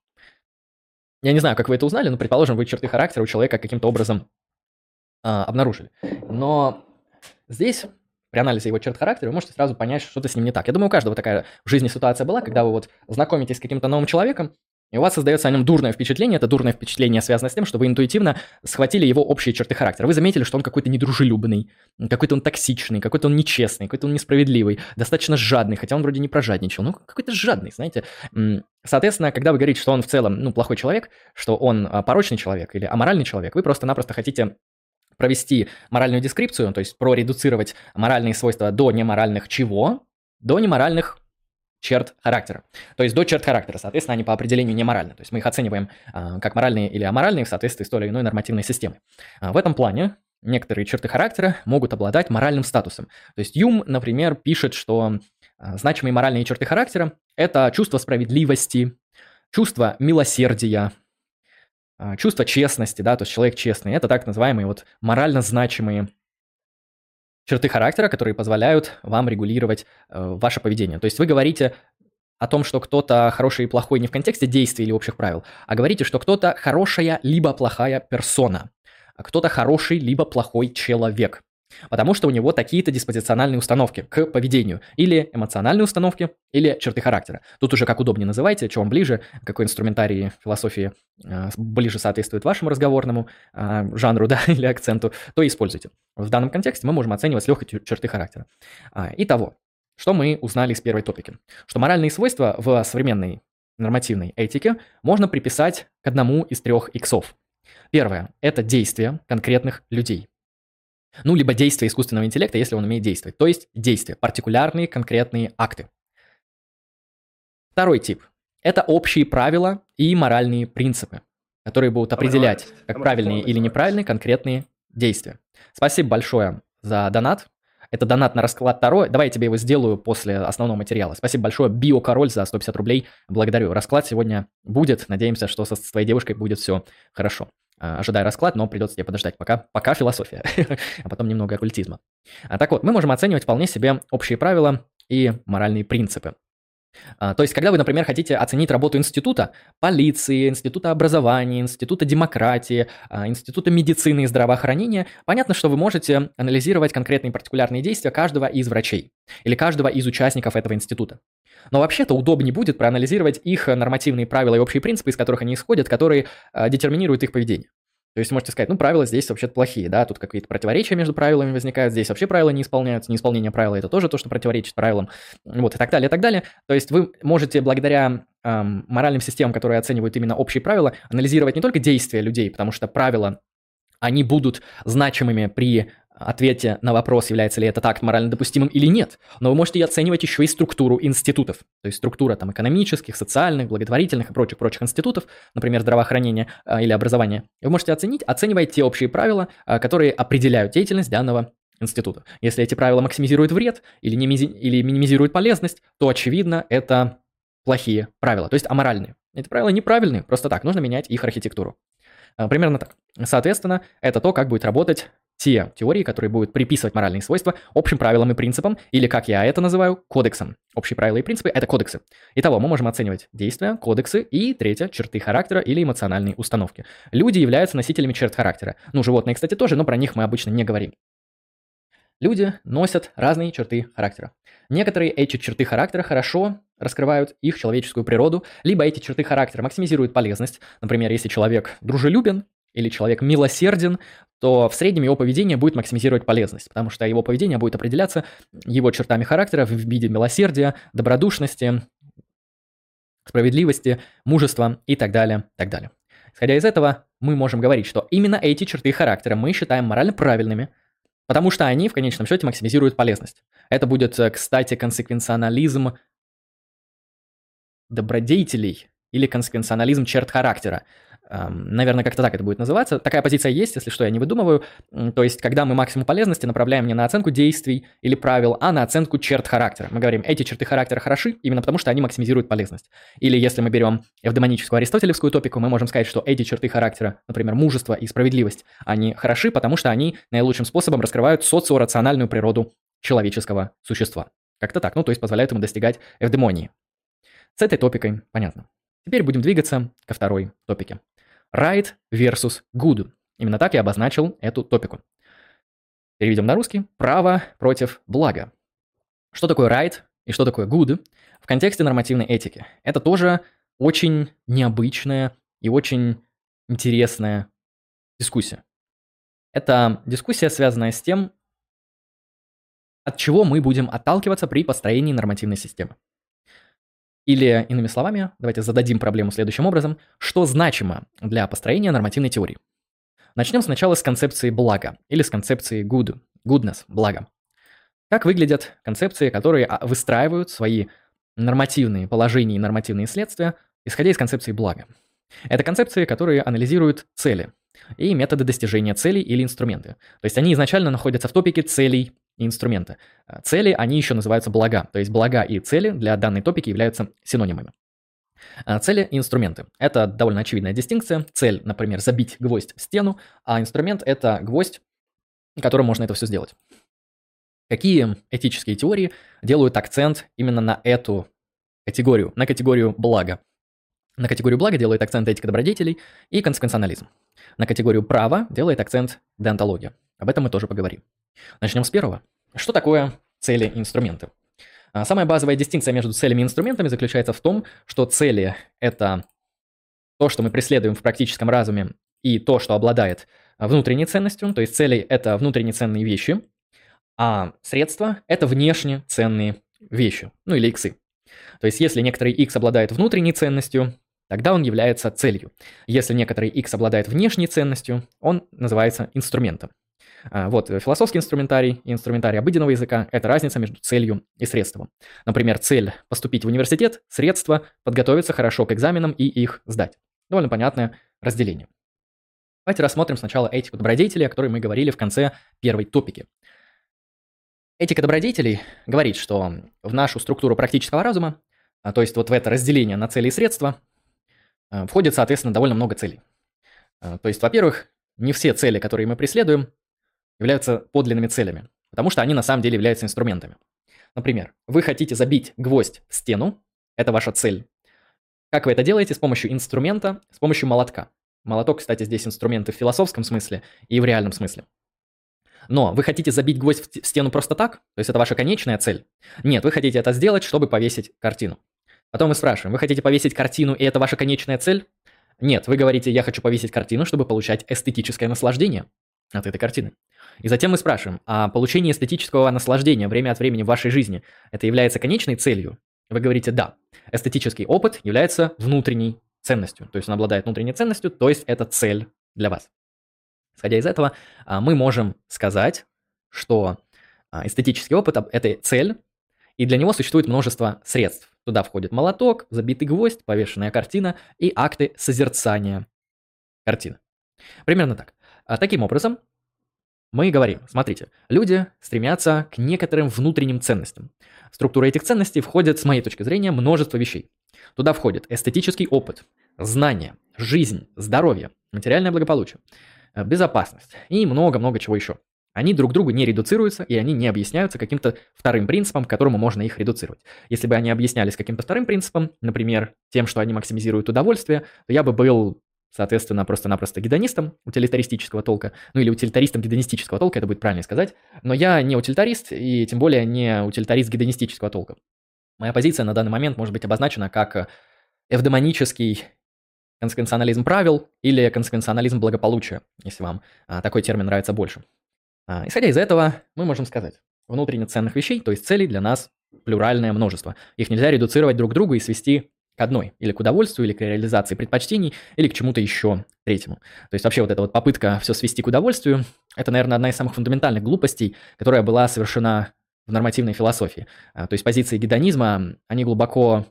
Я не знаю, как вы это узнали, но, предположим, вы черты характера у человека каким-то образом а, обнаружили. Но здесь, при анализе его черт характера, вы можете сразу понять, что что-то с ним не так. Я думаю, у каждого такая в жизни ситуация была, когда вы вот знакомитесь с каким-то новым человеком, и у вас создается о нем дурное впечатление. Это дурное впечатление связано с тем, что вы интуитивно схватили его общие черты характера. Вы заметили, что он какой-то недружелюбный, какой-то он токсичный, какой-то он нечестный, какой-то он несправедливый, достаточно жадный, хотя он вроде не прожадничал. Ну, какой-то жадный, знаете. Соответственно, когда вы говорите, что он в целом, ну, плохой человек, что он а, порочный человек или аморальный человек, вы просто-напросто хотите провести моральную дескрипцию, то есть проредуцировать моральные свойства до неморальных чего? До неморальных черт характера. То есть до черт характера, соответственно, они по определению не моральны. То есть мы их оцениваем а, как моральные или аморальные в соответствии с той или иной нормативной системой. А, в этом плане некоторые черты характера могут обладать моральным статусом. То есть Юм, например, пишет, что а, значимые моральные черты характера – это чувство справедливости, чувство милосердия, а, чувство честности, да, то есть человек честный. Это так называемые вот морально значимые черты характера, которые позволяют вам регулировать э, ваше поведение. То есть вы говорите о том, что кто-то хороший и плохой не в контексте действий или общих правил, а говорите, что кто-то хорошая либо плохая персона, а кто-то хороший либо плохой человек. Потому что у него такие-то диспозициональные установки к поведению. Или эмоциональные установки, или черты характера. Тут уже как удобнее называйте, что вам ближе, какой инструментарий философии э, ближе соответствует вашему разговорному э, жанру да, или акценту, то используйте. В данном контексте мы можем оценивать с легкой черты характера. А, итого, что мы узнали из первой топики? Что моральные свойства в современной нормативной этике можно приписать к одному из трех иксов. Первое – это действия конкретных людей. Ну, либо действия искусственного интеллекта, если он умеет действовать. То есть действия, партикулярные конкретные акты. Второй тип – это общие правила и моральные принципы, которые будут определять, как правильные или неправильные конкретные действия. Спасибо большое за донат. Это донат на расклад Таро. Давай я тебе его сделаю после основного материала. Спасибо большое, Биокороль, за 150 рублей. Благодарю. Расклад сегодня будет. Надеемся, что со твоей девушкой будет все хорошо. А, ожидая расклад, но придется тебе подождать. Пока, пока философия, а потом немного оккультизма. А, так вот, мы можем оценивать вполне себе общие правила и моральные принципы. А, то есть, когда вы, например, хотите оценить работу института, полиции, института образования, института демократии, института медицины и здравоохранения, понятно, что вы можете анализировать конкретные партикулярные действия каждого из врачей или каждого из участников этого института. Но вообще-то удобнее будет проанализировать их нормативные правила и общие принципы, из которых они исходят, которые э, детерминируют их поведение. То есть можете сказать, ну, правила здесь вообще-то плохие, да, тут какие-то противоречия между правилами возникают, здесь вообще правила не исполняются, неисполнение правила – это тоже то, что противоречит правилам, вот, и так далее, и так далее. То есть вы можете благодаря эм, моральным системам, которые оценивают именно общие правила, анализировать не только действия людей, потому что правила они будут значимыми при ответе на вопрос, является ли этот акт морально допустимым или нет. Но вы можете оценивать еще и структуру институтов. То есть структура там экономических, социальных, благотворительных и прочих-прочих институтов, например, здравоохранения э, или образования. Вы можете оценить, оценивая те общие правила, э, которые определяют деятельность данного института. Если эти правила максимизируют вред или, не или минимизируют полезность, то, очевидно, это плохие правила, то есть аморальные. Эти правила неправильные, просто так, нужно менять их архитектуру. Э, примерно так. Соответственно, это то, как будет работать те теории, которые будут приписывать моральные свойства общим правилам и принципам, или, как я это называю, кодексам. Общие правила и принципы – это кодексы. Итого, мы можем оценивать действия, кодексы и, третье, черты характера или эмоциональные установки. Люди являются носителями черт характера. Ну, животные, кстати, тоже, но про них мы обычно не говорим. Люди носят разные черты характера. Некоторые эти черты характера хорошо раскрывают их человеческую природу, либо эти черты характера максимизируют полезность. Например, если человек дружелюбен, или человек милосерден, то в среднем его поведение будет максимизировать полезность, потому что его поведение будет определяться его чертами характера в виде милосердия, добродушности, справедливости, мужества и так далее, так далее. Исходя из этого, мы можем говорить, что именно эти черты характера мы считаем морально правильными, потому что они в конечном счете максимизируют полезность. Это будет, э, кстати, консеквенционализм добродетелей или консеквенционализм черт характера. Наверное, как-то так это будет называться. Такая позиция есть, если что, я не выдумываю. То есть, когда мы максимум полезности направляем не на оценку действий или правил, а на оценку черт характера. Мы говорим, эти черты характера хороши именно потому, что они максимизируют полезность. Или если мы берем эвдемоническую аристотелевскую топику, мы можем сказать, что эти черты характера, например, мужество и справедливость, они хороши, потому что они наилучшим способом раскрывают социорациональную природу человеческого существа. Как-то так, ну то есть позволяют ему достигать эвдемонии. С этой топикой понятно. Теперь будем двигаться ко второй топике. Right versus good. Именно так я обозначил эту топику. Переведем на русский. Право против блага. Что такое right и что такое good в контексте нормативной этики? Это тоже очень необычная и очень интересная дискуссия. Это дискуссия, связанная с тем, от чего мы будем отталкиваться при построении нормативной системы. Или, иными словами, давайте зададим проблему следующим образом. Что значимо для построения нормативной теории? Начнем сначала с концепции блага или с концепции good, goodness, благо. Как выглядят концепции, которые а, выстраивают свои нормативные положения и нормативные следствия, исходя из концепции блага? Это концепции, которые анализируют цели и методы достижения целей или инструменты. То есть они изначально находятся в топике целей инструменты. А цели, они еще называются блага. То есть блага и цели для данной топики являются синонимами. А цели и инструменты. Это довольно очевидная дистинкция. Цель, например, забить гвоздь в стену, а инструмент – это гвоздь, которым можно это все сделать. Какие этические теории делают акцент именно на эту категорию, на категорию блага? На категорию блага делает акцент этика добродетелей и консеквенционализм. На категорию права делает акцент деонтология. Об этом мы тоже поговорим. Начнем с первого. Что такое цели и инструменты? А, самая базовая дистинкция между целями и инструментами заключается в том, что цели – это то, что мы преследуем в практическом разуме, и то, что обладает внутренней ценностью, то есть цели – это внутренне ценные вещи, а средства – это внешне ценные вещи, ну или иксы. То есть если некоторый x обладает внутренней ценностью, тогда он является целью. Если некоторый x обладает внешней ценностью, он называется инструментом. А, вот, э, философский инструментарий и инструментарий обыденного языка – это разница между целью и средством. Например, цель – поступить в университет, средство – подготовиться хорошо к экзаменам и их сдать. Довольно понятное разделение. Давайте рассмотрим сначала этику добродетелей, о которой мы говорили в конце первой топики. Этика добродетелей говорит, что в нашу структуру практического разума, а, то есть вот в это разделение на цели и средства, а, входит, соответственно, довольно много целей. То есть, во-первых, не все цели, которые мы преследуем, являются подлинными целями, потому что они на самом деле являются инструментами. Например, вы хотите забить гвоздь в стену, это ваша цель. Как вы это делаете? С помощью инструмента, с помощью молотка. Молоток, кстати, здесь инструменты в философском смысле и в реальном смысле. Но вы хотите забить гвоздь в стену просто так? То есть это ваша конечная цель? Нет, вы хотите это сделать, чтобы повесить картину. Потом мы спрашиваем, вы хотите повесить картину, и это ваша конечная цель? Нет, вы говорите, я хочу повесить картину, чтобы получать эстетическое наслаждение от этой картины. И затем мы спрашиваем, а получение эстетического наслаждения время от времени в вашей жизни, это является конечной целью? Вы говорите «да». Эстетический опыт является внутренней ценностью, то есть он обладает внутренней ценностью, то есть это цель для вас. Исходя из этого, а, мы можем сказать, что а, эстетический опыт – это цель, и для него существует множество средств. Туда входит молоток, забитый гвоздь, повешенная картина и акты созерцания картины. Примерно так. А таким образом, мы говорим, смотрите, люди стремятся к некоторым внутренним ценностям. В структуру этих ценностей входит, с моей точки зрения, множество вещей. Туда входит эстетический опыт, знания, жизнь, здоровье, материальное благополучие, э, безопасность и много-много чего еще. Они друг другу не редуцируются, и они не объясняются каким-то вторым принципом, к которому можно их редуцировать. Если бы они объяснялись каким-то вторым принципом, например, тем, что они максимизируют удовольствие, то я бы был соответственно, просто-напросто гедонистом утилитаристического толка, ну или утилитаристом гедонистического толка, это будет правильно сказать, но я не утилитарист и тем более не утилитарист гедонистического толка. Моя позиция на данный момент может быть обозначена как эвдемонический консеквенционализм правил или консеквенционализм благополучия, если вам а, такой термин нравится больше. А, исходя из этого, мы можем сказать, внутренне ценных вещей, то есть целей для нас плюральное множество. Их нельзя редуцировать друг к другу и свести к одной, или к удовольствию, или к реализации предпочтений, или к чему-то еще третьему. То есть вообще вот эта вот попытка все свести к удовольствию, это, наверное, одна из самых фундаментальных глупостей, которая была совершена в нормативной философии. А, то есть позиции гедонизма, они глубоко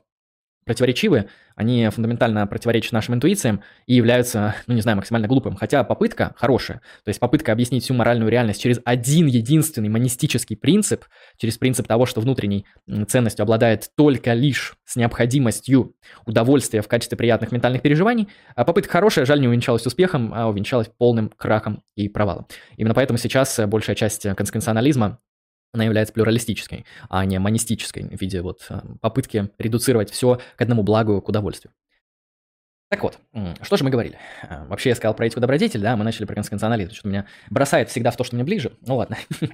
противоречивы, они фундаментально противоречат нашим интуициям и являются, ну не знаю, максимально глупым. Хотя попытка хорошая, то есть попытка объяснить всю моральную реальность через один единственный монистический принцип, через принцип того, что внутренней ценностью обладает только лишь с необходимостью удовольствия в качестве приятных ментальных переживаний, а попытка хорошая, жаль, не увенчалась успехом, а увенчалась полным крахом и провалом. Именно поэтому сейчас большая часть консеквенционализма она является плюралистической, а не монистической в виде вот э, попытки редуцировать все к одному благу, к удовольствию. Так вот, что же мы говорили? Э, вообще я сказал про этику добродетель, да, мы начали про консеквенционализм, что меня бросает всегда в то, что мне ближе. Ну ладно.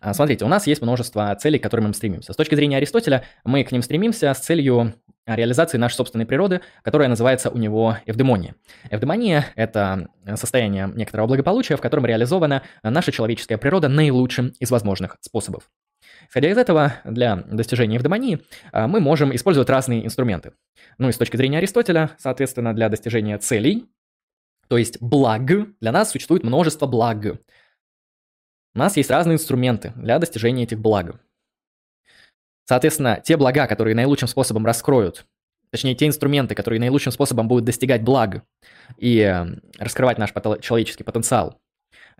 А, смотрите, у нас есть множество целей, к которым мы стремимся. С точки зрения Аристотеля, мы к ним стремимся с целью реализации нашей собственной природы, которая называется у него эвдемония. Эвдемония – это состояние некоторого благополучия, в котором реализована наша человеческая природа наилучшим из возможных способов. Исходя из этого, для достижения эвдемонии а, мы можем использовать разные инструменты. Ну и с точки зрения Аристотеля, соответственно, для достижения целей, То есть благ, для нас существует множество благ. У нас есть разные инструменты для достижения этих благ. Соответственно, те блага, которые наилучшим способом раскроют, точнее, те инструменты, которые наилучшим способом будут достигать благ и э, раскрывать наш человеческий потенциал,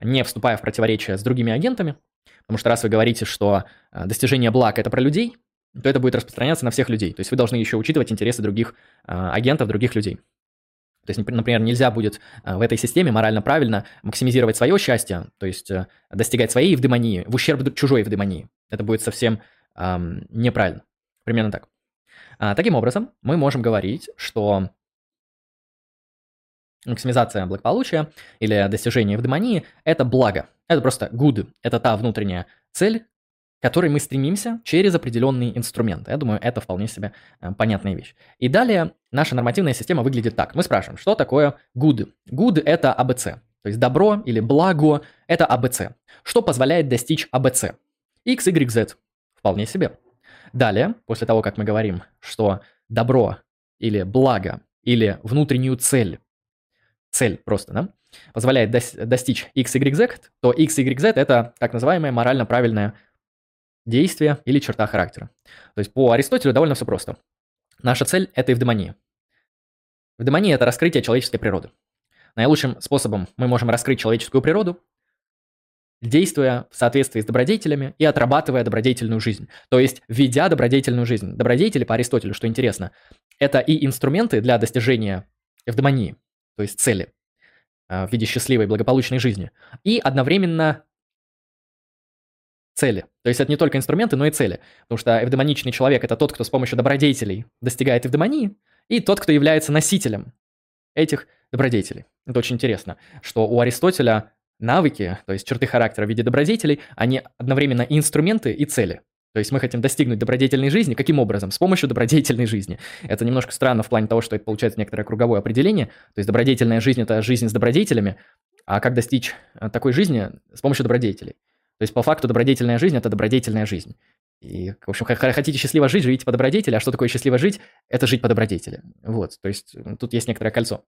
не вступая в противоречие с другими агентами, потому что раз вы говорите, что э, достижение благ – это про людей, то это будет распространяться на всех людей. То есть вы должны еще учитывать интересы других э, агентов, других людей. То есть, например, нельзя будет в этой системе морально правильно максимизировать свое счастье, то есть достигать своей евдемонии в ущерб чужой евдемонии. Это будет совсем эм, неправильно. Примерно так. А, таким образом, мы можем говорить, что максимизация благополучия или достижение евдемонии – это благо. Это просто good. Это та внутренняя цель, к которой мы стремимся через определенные инструменты. Я думаю, это вполне себе э, понятная вещь. И далее наша нормативная система выглядит так. Мы спрашиваем, что такое good? Good – это ABC. То есть добро или благо – это ABC. Что позволяет достичь ABC? X, Y, Z. Вполне себе. Далее, после того, как мы говорим, что добро или благо или внутреннюю цель, цель просто, да, позволяет достичь x, y, z, то x, y, z это так называемое морально правильное действие или черта характера. То есть по Аристотелю довольно все просто. Наша цель – это эвдемония. Эвдемония – это раскрытие человеческой природы. Наилучшим способом мы можем раскрыть человеческую природу действуя в соответствии с добродетелями и отрабатывая добродетельную жизнь. То есть, ведя добродетельную жизнь. Добродетели, по Аристотелю, что интересно, это и инструменты для достижения эвдемонии, то есть цели а, в виде счастливой, благополучной жизни, и одновременно цели. То есть это не только инструменты, но и цели. Потому что эвдемоничный человек – это тот, кто с помощью добродетелей достигает эвдемонии, и тот, кто является носителем этих добродетелей. Это очень интересно, что у Аристотеля навыки, то есть черты характера в виде добродетелей, они одновременно и инструменты, и цели. То есть мы хотим достигнуть добродетельной жизни. Каким образом? С помощью добродетельной жизни. Это немножко странно в плане того, что это получается некоторое круговое определение. То есть добродетельная жизнь – это жизнь с добродетелями. А как достичь э, такой жизни? С помощью добродетелей. То есть по факту добродетельная жизнь – это добродетельная жизнь. И, в общем, хотите счастливо жить, живите по добродетели. А что такое счастливо жить? Это жить по добродетели. Вот, то есть тут есть некоторое кольцо.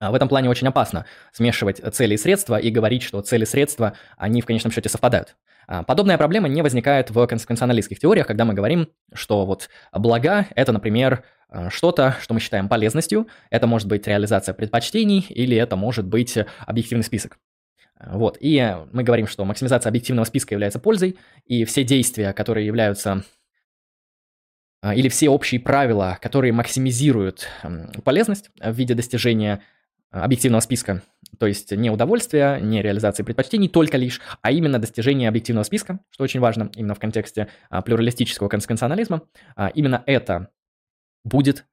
А в этом плане очень опасно смешивать цели и средства и говорить, что цели и средства, они в конечном счете совпадают. А, подобная проблема не возникает в конституционалистских теориях, когда мы говорим, что вот блага – это, например, а, что-то, что мы считаем полезностью, это может быть реализация предпочтений или это может быть объективный список. Вот, и мы говорим, что максимизация объективного списка является пользой, и все действия, которые являются или все общие правила, которые максимизируют полезность в виде достижения объективного списка. То есть не удовольствие, не реализации предпочтений только лишь, а именно достижение объективного списка, что очень важно именно в контексте а, плюралистического конституционализма. А, именно это будет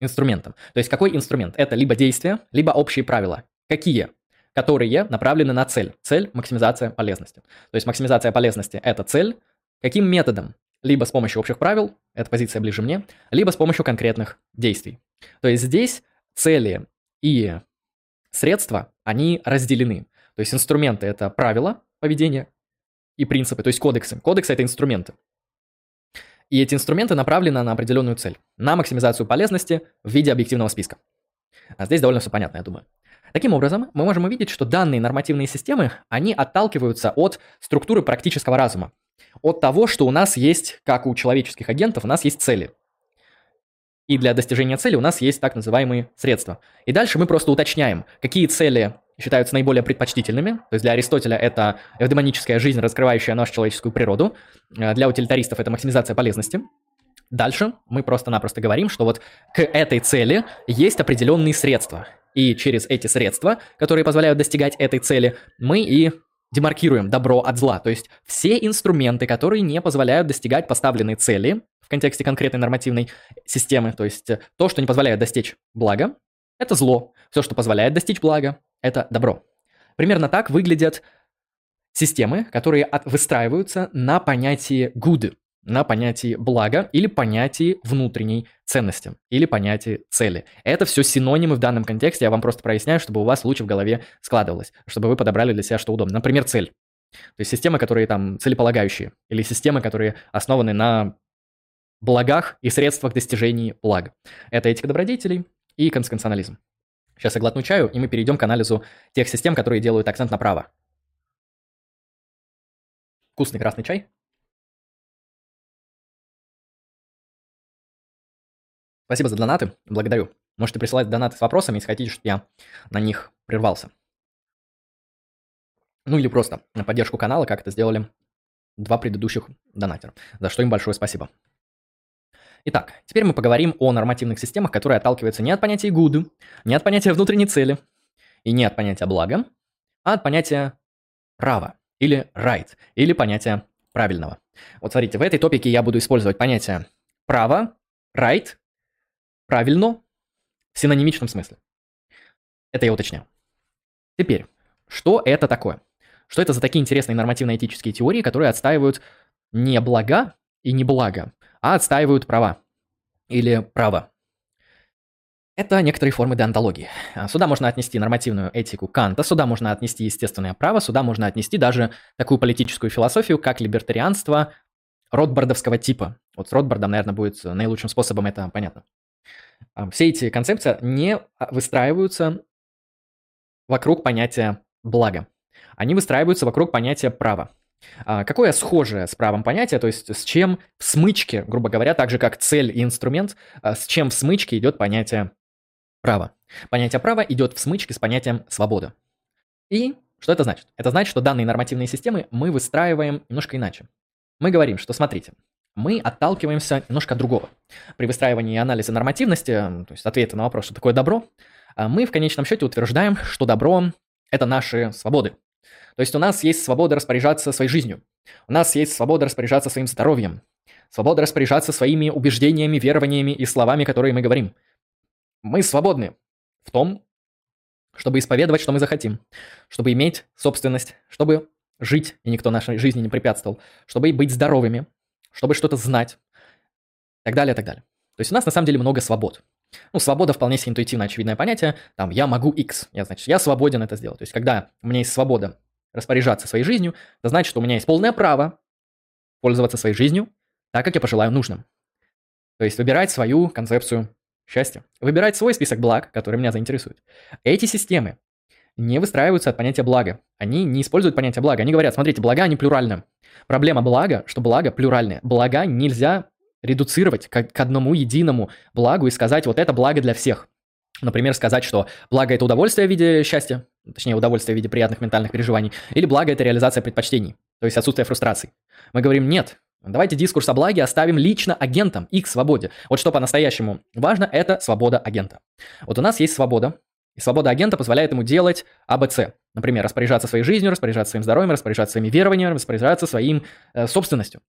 инструментом. То есть какой инструмент? Это либо действие, либо общие правила. Какие? Которые направлены на цель. Цель – максимизация полезности. То есть максимизация полезности – это цель. Каким методом? Либо с помощью общих правил, эта позиция ближе мне, либо с помощью конкретных действий. То есть здесь цели и средства, они разделены. То есть инструменты – это правила поведения и принципы, то есть кодексы. Кодексы – это инструменты. И эти инструменты направлены на определенную цель, на максимизацию полезности в виде объективного списка. А здесь довольно все понятно, я думаю. Таким образом, мы можем увидеть, что данные нормативные системы, они отталкиваются от структуры практического разума, от того, что у нас есть, как у человеческих агентов, у нас есть цели. И для достижения цели у нас есть так называемые средства. И дальше мы просто уточняем, какие цели считаются наиболее предпочтительными. То есть для Аристотеля это эвдемоническая жизнь, раскрывающая нашу человеческую природу. Э, для утилитаристов это максимизация полезности. Дальше мы просто-напросто говорим, что вот к этой цели есть определенные средства. И через эти средства, которые позволяют достигать этой цели, мы и демаркируем добро от зла. То есть все инструменты, которые не позволяют достигать поставленной цели, контексте конкретной нормативной системы. То есть э, то, что не позволяет достичь блага, это зло. Все, что позволяет достичь блага, это добро. Примерно так выглядят системы, которые от, выстраиваются на понятии good, на понятии блага или понятии внутренней ценности, или понятии цели. Это все синонимы в данном контексте, я вам просто проясняю, чтобы у вас лучше в голове складывалось, чтобы вы подобрали для себя что удобно. Например, цель. То есть системы, которые там целеполагающие, или системы, которые основаны на благах и средствах достижения благ. Это этика добродетелей и конституционализм. Сейчас я глотну чаю, и мы перейдем к анализу тех систем, которые делают акцент направо. Вкусный красный чай. Спасибо за донаты, благодарю. Можете присылать донаты с вопросами, если хотите, чтобы я на них прервался. Ну или просто на поддержку канала, как это сделали два предыдущих донатера, за что им большое спасибо. Итак, теперь мы поговорим о нормативных системах, которые отталкиваются не от понятия good, не от понятия внутренней цели и не от понятия блага, а от понятия права или right, или понятия правильного. Вот смотрите, в этой топике я буду использовать понятие право, right, правильно, в синонимичном смысле. Это я уточнял. Теперь, что это такое? Что это за такие интересные нормативно-этические теории, которые отстаивают не блага и не благо, а отстаивают права или право. Это некоторые формы деонтологии. А, сюда можно отнести нормативную этику Канта, сюда можно отнести естественное право, сюда можно отнести даже такую политическую философию, как либертарианство Ротбардовского типа. Вот с Ротбардом, наверное, будет наилучшим способом это понятно. А, все эти концепции не выстраиваются вокруг понятия блага. Они выстраиваются вокруг понятия права. А, какое схожее с правом понятие, то есть с чем в смычке, грубо говоря, так же как цель и инструмент, а, с чем в смычке идет понятие права. Понятие права идет в смычке с понятием свобода. И что это значит? Это значит, что данные нормативные системы мы выстраиваем немножко иначе. Мы говорим, что смотрите, мы отталкиваемся немножко от другого. При выстраивании анализа нормативности, то есть ответа на вопрос, что такое добро, а, мы в конечном счете утверждаем, что добро – это наши свободы, то есть у нас есть свобода распоряжаться своей жизнью. У нас есть свобода распоряжаться своим здоровьем. Свобода распоряжаться своими убеждениями, верованиями и словами, которые мы говорим. Мы свободны в том, чтобы исповедовать, что мы захотим, чтобы иметь собственность, чтобы жить, и никто нашей жизни не препятствовал, чтобы быть здоровыми, чтобы что-то знать, и так далее, и так далее. То есть у нас на самом деле много свобод. Ну, свобода вполне себе интуитивно очевидное понятие. Там, я могу X, я, значит, я свободен это сделать. То есть, когда у меня есть свобода распоряжаться своей жизнью, это значит, что у меня есть полное право пользоваться своей жизнью так, как я пожелаю нужным. То есть выбирать свою концепцию счастья. Выбирать свой список благ, который меня заинтересует. Эти системы не выстраиваются от понятия блага. Они не используют понятие блага. Они говорят, смотрите, блага, они плюральны. Проблема блага, что благо плюральное. Блага нельзя редуцировать к одному единому благу и сказать, вот это благо для всех. Например, сказать, что благо – это удовольствие в виде счастья, точнее, удовольствие в виде приятных ментальных переживаний, или благо – это реализация предпочтений, то есть отсутствие фрустраций. Мы говорим «нет», Давайте дискурс о благе оставим лично агентам, их свободе. Вот что по-настоящему важно, это свобода агента. Вот у нас есть свобода, и свобода агента позволяет ему делать АБЦ. Например, распоряжаться своей жизнью, распоряжаться своим здоровьем, распоряжаться своими верованиями, распоряжаться своим э, собственностью.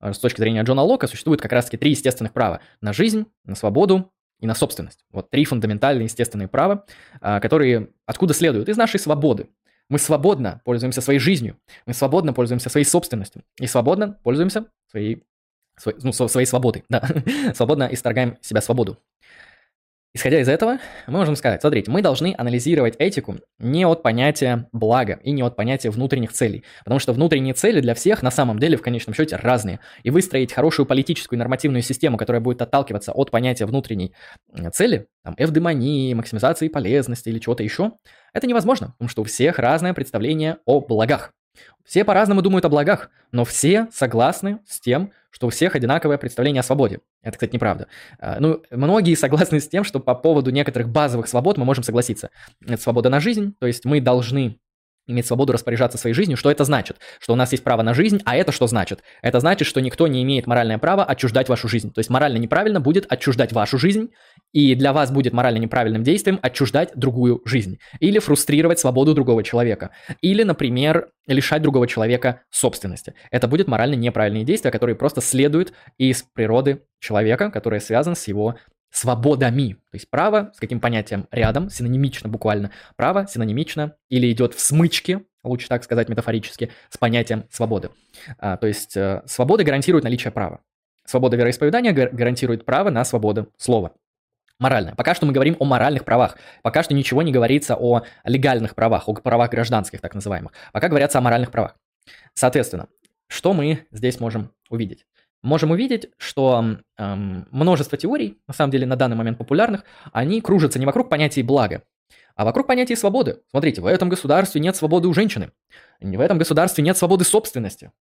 Э, с точки зрения Джона Лока существует как раз-таки три естественных права. На жизнь, на свободу и на собственность. Вот три фундаментальные естественные права, а, которые откуда следуют? Из нашей свободы. Мы свободно пользуемся своей жизнью, мы свободно пользуемся своей собственностью и свободно пользуемся своей, своей, ну, своей свободой, да, свободно исторгаем себя свободу. Исходя из этого, мы можем сказать, смотрите, мы должны анализировать этику не от понятия блага и не от понятия внутренних целей, потому что внутренние цели для всех на самом деле в конечном счете разные. И выстроить хорошую политическую и нормативную систему, которая будет отталкиваться от понятия внутренней цели, там, эвдемонии, максимизации полезности или чего-то еще, это невозможно, потому что у всех разное представление о благах. Все по-разному думают о благах, но все согласны с тем, что у всех одинаковое представление о свободе. Это, кстати, неправда. А, ну, многие согласны с тем, что по поводу некоторых базовых свобод мы можем согласиться. Это свобода на жизнь, то есть мы должны иметь свободу распоряжаться своей жизнью. Что это значит? Что у нас есть право на жизнь, а это что значит? Это значит, что никто не имеет моральное право отчуждать вашу жизнь. То есть морально неправильно будет отчуждать вашу жизнь, и для вас будет морально неправильным действием отчуждать другую жизнь. Или фрустрировать свободу другого человека. Или, например, лишать другого человека собственности. Это будет морально неправильные действия, которые просто следуют из природы человека, которые связаны с его свободами. То есть право с каким понятием рядом, синонимично буквально. Право синонимично или идет в смычке, лучше так сказать метафорически, с понятием свободы. А, то есть э, свобода гарантирует наличие права. Свобода вероисповедания гарантирует право на свободу слова. Моральное. Пока что мы говорим о моральных правах. Пока что ничего не говорится о легальных правах, о правах гражданских, так называемых. Пока говорятся о моральных правах. Соответственно, что мы здесь можем увидеть? Можем увидеть, что эм, множество теорий, на самом деле на данный момент популярных, они кружатся не вокруг понятия блага. А вокруг понятия свободы. Смотрите, в этом государстве нет свободы у женщины. В этом государстве нет свободы собственности.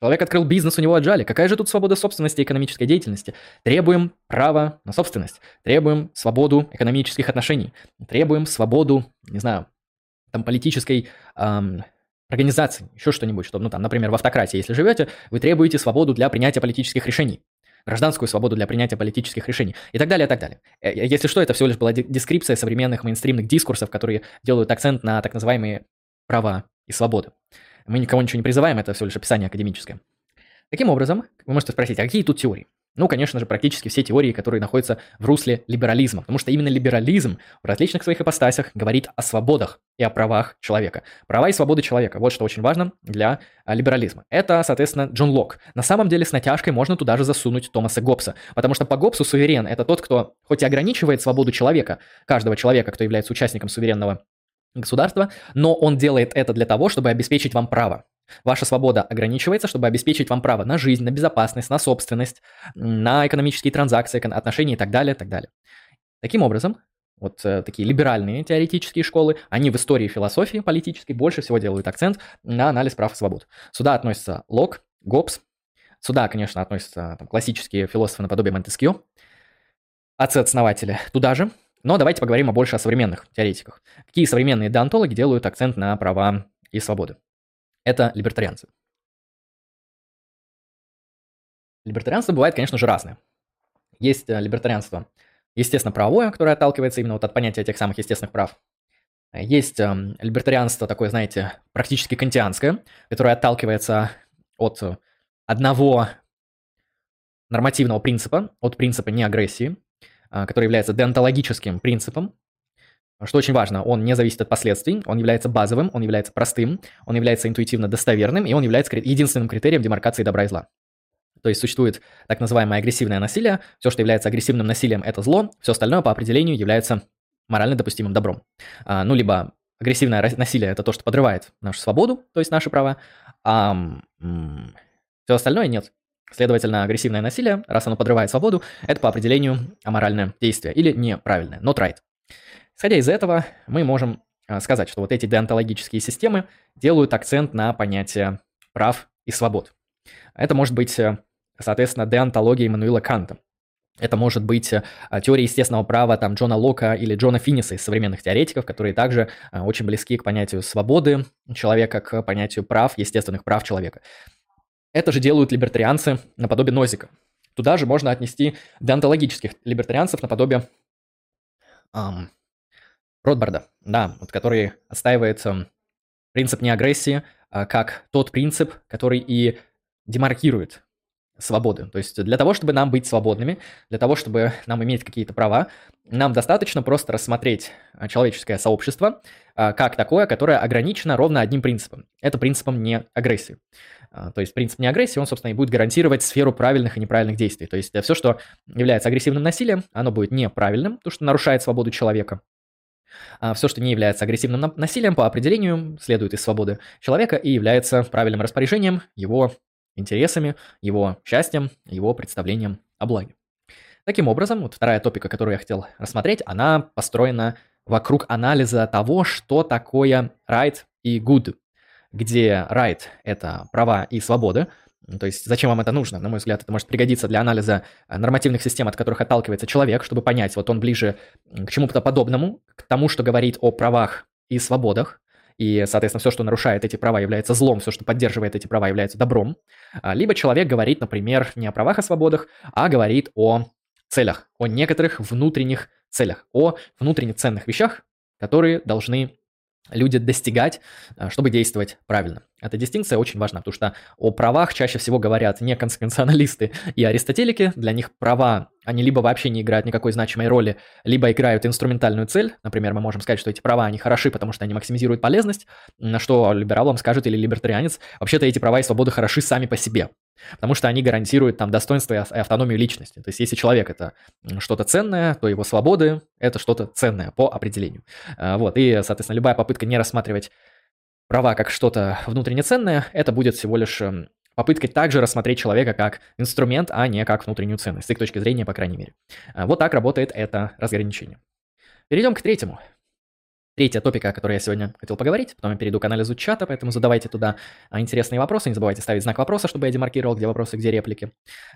Человек открыл бизнес, у него отжали. Какая же тут свобода собственности и экономической деятельности? Требуем права на собственность. Требуем свободу экономических отношений. Требуем свободу, не знаю, там, политической эм, организации, еще что-нибудь, чтобы, ну, там, например, в автократии, если живете, вы требуете свободу для принятия политических решений гражданскую свободу для принятия политических решений и так далее, и так далее. Э, э, если что, это всего лишь была дескрипция современных мейнстримных дискурсов, которые делают акцент на так называемые права и свободы. Мы никого ничего не призываем, это всего лишь описание академическое. Таким образом, вы можете спросить, а какие тут теории? Ну, конечно же, практически все теории, которые находятся в русле либерализма, потому что именно либерализм в различных своих ипостасях говорит о свободах и о правах человека. Права и свободы человека, вот что очень важно для а, либерализма. Это, соответственно, Джон Лок. На самом деле с натяжкой можно туда же засунуть Томаса Гоббса, потому что по Гоббсу суверен – это тот, кто хоть и ограничивает свободу человека, каждого человека, кто является участником суверенного государства, но он делает это для того, чтобы обеспечить вам право. Ваша свобода ограничивается, чтобы обеспечить вам право на жизнь, на безопасность, на собственность, на экономические транзакции, отношения и так далее, так далее. Таким образом, вот э, такие либеральные теоретические школы, они в истории философии политической больше всего делают акцент на анализ прав и свобод. Сюда относятся Лок, Гоббс, сюда, конечно, относятся там, классические философы наподобие Монтескио, отцы-основатели туда же, но давайте поговорим больше о современных теоретиках. Какие современные деонтологи делают акцент на права и свободы? Это либертарианцы. Либертарианство бывает, конечно же, разное. Есть э, либертарианство, естественно, правовое, которое отталкивается именно вот от понятия тех самых естественных прав. Есть э, либертарианство такое, знаете, практически кантианское, которое отталкивается от одного нормативного принципа, от принципа неагрессии, э, который является деонтологическим принципом, что очень важно, он не зависит от последствий, он является базовым, он является простым, он является интуитивно достоверным, и он является единственным критерием демаркации добра и зла. То есть существует так называемое агрессивное насилие, все, что является агрессивным насилием, это зло, все остальное по определению является морально допустимым добром. А, ну, либо агрессивное насилие – это то, что подрывает нашу свободу, то есть наши права, а м- все остальное нет. Следовательно, агрессивное насилие, раз оно подрывает свободу, это по определению аморальное действие или неправильное, not right. Исходя из этого, мы можем а, сказать, что вот эти деонтологические системы делают акцент на понятие прав и свобод. Это может быть, э, соответственно, деонтология Эммануила Канта. Это может быть э, теория естественного права там, Джона Лока или Джона Финниса из современных теоретиков, которые также э, очень близки к понятию свободы человека, к понятию прав, естественных прав человека. Это же делают либертарианцы наподобие Нозика. Туда же можно отнести деонтологических либертарианцев наподобие эм, Ротбарда, да, вот который отстаивает принцип неагрессии а, как тот принцип, который и демаркирует свободы. То есть для того, чтобы нам быть свободными, для того, чтобы нам иметь какие-то права, нам достаточно просто рассмотреть а, человеческое сообщество а, как такое, которое ограничено ровно одним принципом. Это принципом не агрессии. То есть принцип неагрессии, он, собственно, и будет гарантировать сферу правильных и неправильных действий. То есть все, что является агрессивным насилием, оно будет неправильным, потому что нарушает свободу человека. А все, что не является агрессивным насилием, по определению следует из свободы человека и является правильным распоряжением его интересами, его счастьем, его представлением о благе. Таким образом, вот вторая топика, которую я хотел рассмотреть, она построена вокруг анализа того, что такое right и good, где right – это права и свободы, то есть зачем вам это нужно? На мой взгляд, это может пригодиться для анализа э, нормативных систем, от которых отталкивается человек, чтобы понять, вот он ближе к чему-то подобному, к тому, что говорит о правах и свободах, и, соответственно, все, что нарушает эти права, является злом, все, что поддерживает эти права, является добром. А, либо человек говорит, например, не о правах и свободах, а говорит о целях, о некоторых внутренних целях, о внутренне ценных вещах, которые должны люди достигать, э, чтобы действовать правильно. Эта дистинкция очень важна, потому что о правах чаще всего говорят не конституционалисты и аристотелики. Для них права, они либо вообще не играют никакой значимой роли, либо играют инструментальную цель. Например, мы можем сказать, что эти права, они хороши, потому что они максимизируют полезность, на что либерал вам скажет или либертарианец, вообще-то эти права и свободы хороши сами по себе. Потому что они гарантируют там достоинство и автономию личности. То есть если человек это что-то ценное, то его свободы это что-то ценное по определению. А, вот. И, соответственно, любая попытка не рассматривать права как что-то внутренне ценное, это будет всего лишь эм, попыткой также рассмотреть человека как инструмент, а не как внутреннюю ценность, с их точки зрения, по крайней мере. А, вот так работает это разграничение. Перейдем к третьему. Третья топика, о которой я сегодня хотел поговорить, потом я перейду к анализу чата, поэтому задавайте туда а, интересные вопросы, не забывайте ставить знак вопроса, чтобы я демаркировал, где вопросы, где реплики.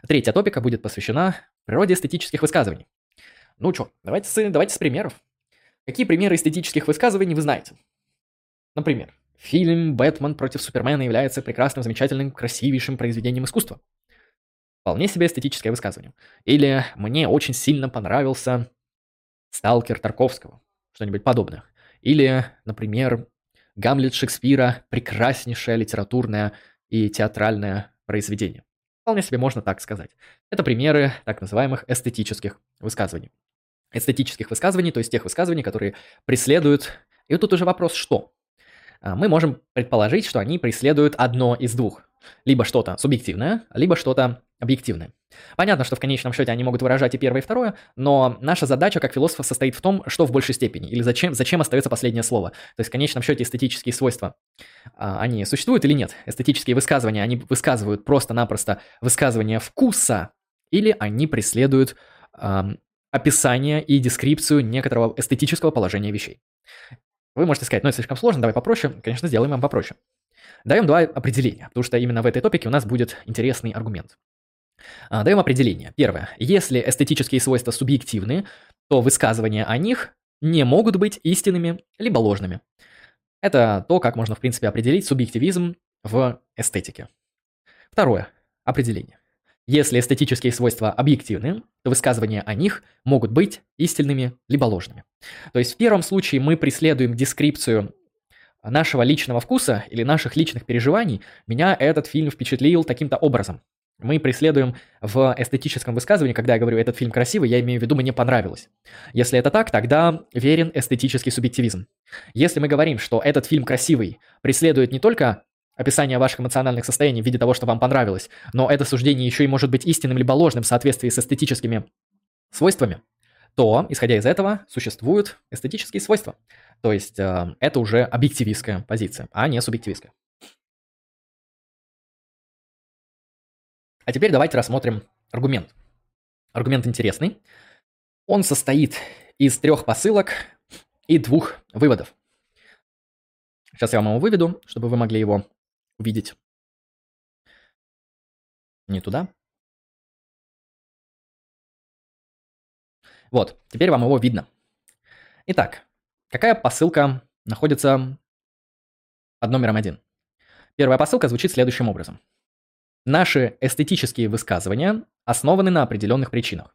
Третья топика будет посвящена природе эстетических высказываний. Ну что, давайте давайте с примеров. Какие примеры эстетических высказываний вы знаете? Например, фильм «Бэтмен против Супермена» является прекрасным, замечательным, красивейшим произведением искусства. Вполне себе эстетическое высказывание. Или «Мне очень сильно понравился «Сталкер» Тарковского». Что-нибудь подобное. Или, например, Гамлет Шекспира – прекраснейшее литературное и театральное произведение. Вполне себе можно так сказать. Это примеры так называемых эстетических высказываний. Эстетических высказываний, то есть тех высказываний, которые преследуют... И вот тут уже вопрос «что?». А, мы можем предположить, что они преследуют одно из двух. Либо что-то субъективное, либо что-то объективное. Понятно, что в конечном счете они могут выражать и первое, и второе, но наша задача как философа состоит в том, что в большей степени, или зачем, зачем остается последнее слово. То есть в конечном счете эстетические свойства, а, они существуют или нет? Эстетические высказывания, они высказывают просто-напросто высказывание вкуса, или они преследуют э, описание и дескрипцию некоторого эстетического положения вещей. Вы можете сказать, ну это слишком сложно, давай попроще. Конечно, сделаем вам попроще. Даем два определения, потому что именно в этой топике у нас будет интересный аргумент. А, даем определение. Первое. Если эстетические свойства субъективны, то высказывания о них не могут быть истинными либо ложными. Это то, как можно, в принципе, определить субъективизм в эстетике. Второе. Определение. Если эстетические свойства объективны, то высказывания о них могут быть истинными либо ложными. То есть в первом случае мы преследуем дескрипцию нашего личного вкуса или наших личных переживаний. Меня этот фильм впечатлил таким-то образом. Мы преследуем в эстетическом высказывании, когда я говорю «этот фильм красивый», я имею в виду «мне понравилось». Если это так, тогда верен эстетический субъективизм. Если мы говорим, что этот фильм красивый, преследует не только описание ваших эмоциональных состояний в виде того, что вам понравилось, но это суждение еще и может быть истинным либо ложным в соответствии с эстетическими свойствами, то, исходя из этого, существуют эстетические свойства. То есть э, это уже объективистская позиция, а не субъективистская. А теперь давайте рассмотрим аргумент. Аргумент интересный. Он состоит из трех посылок и двух выводов. Сейчас я вам его выведу, чтобы вы могли его увидеть. Не туда. Вот, теперь вам его видно. Итак, какая посылка находится под номером один? Первая посылка звучит следующим образом. Наши эстетические высказывания основаны на определенных причинах.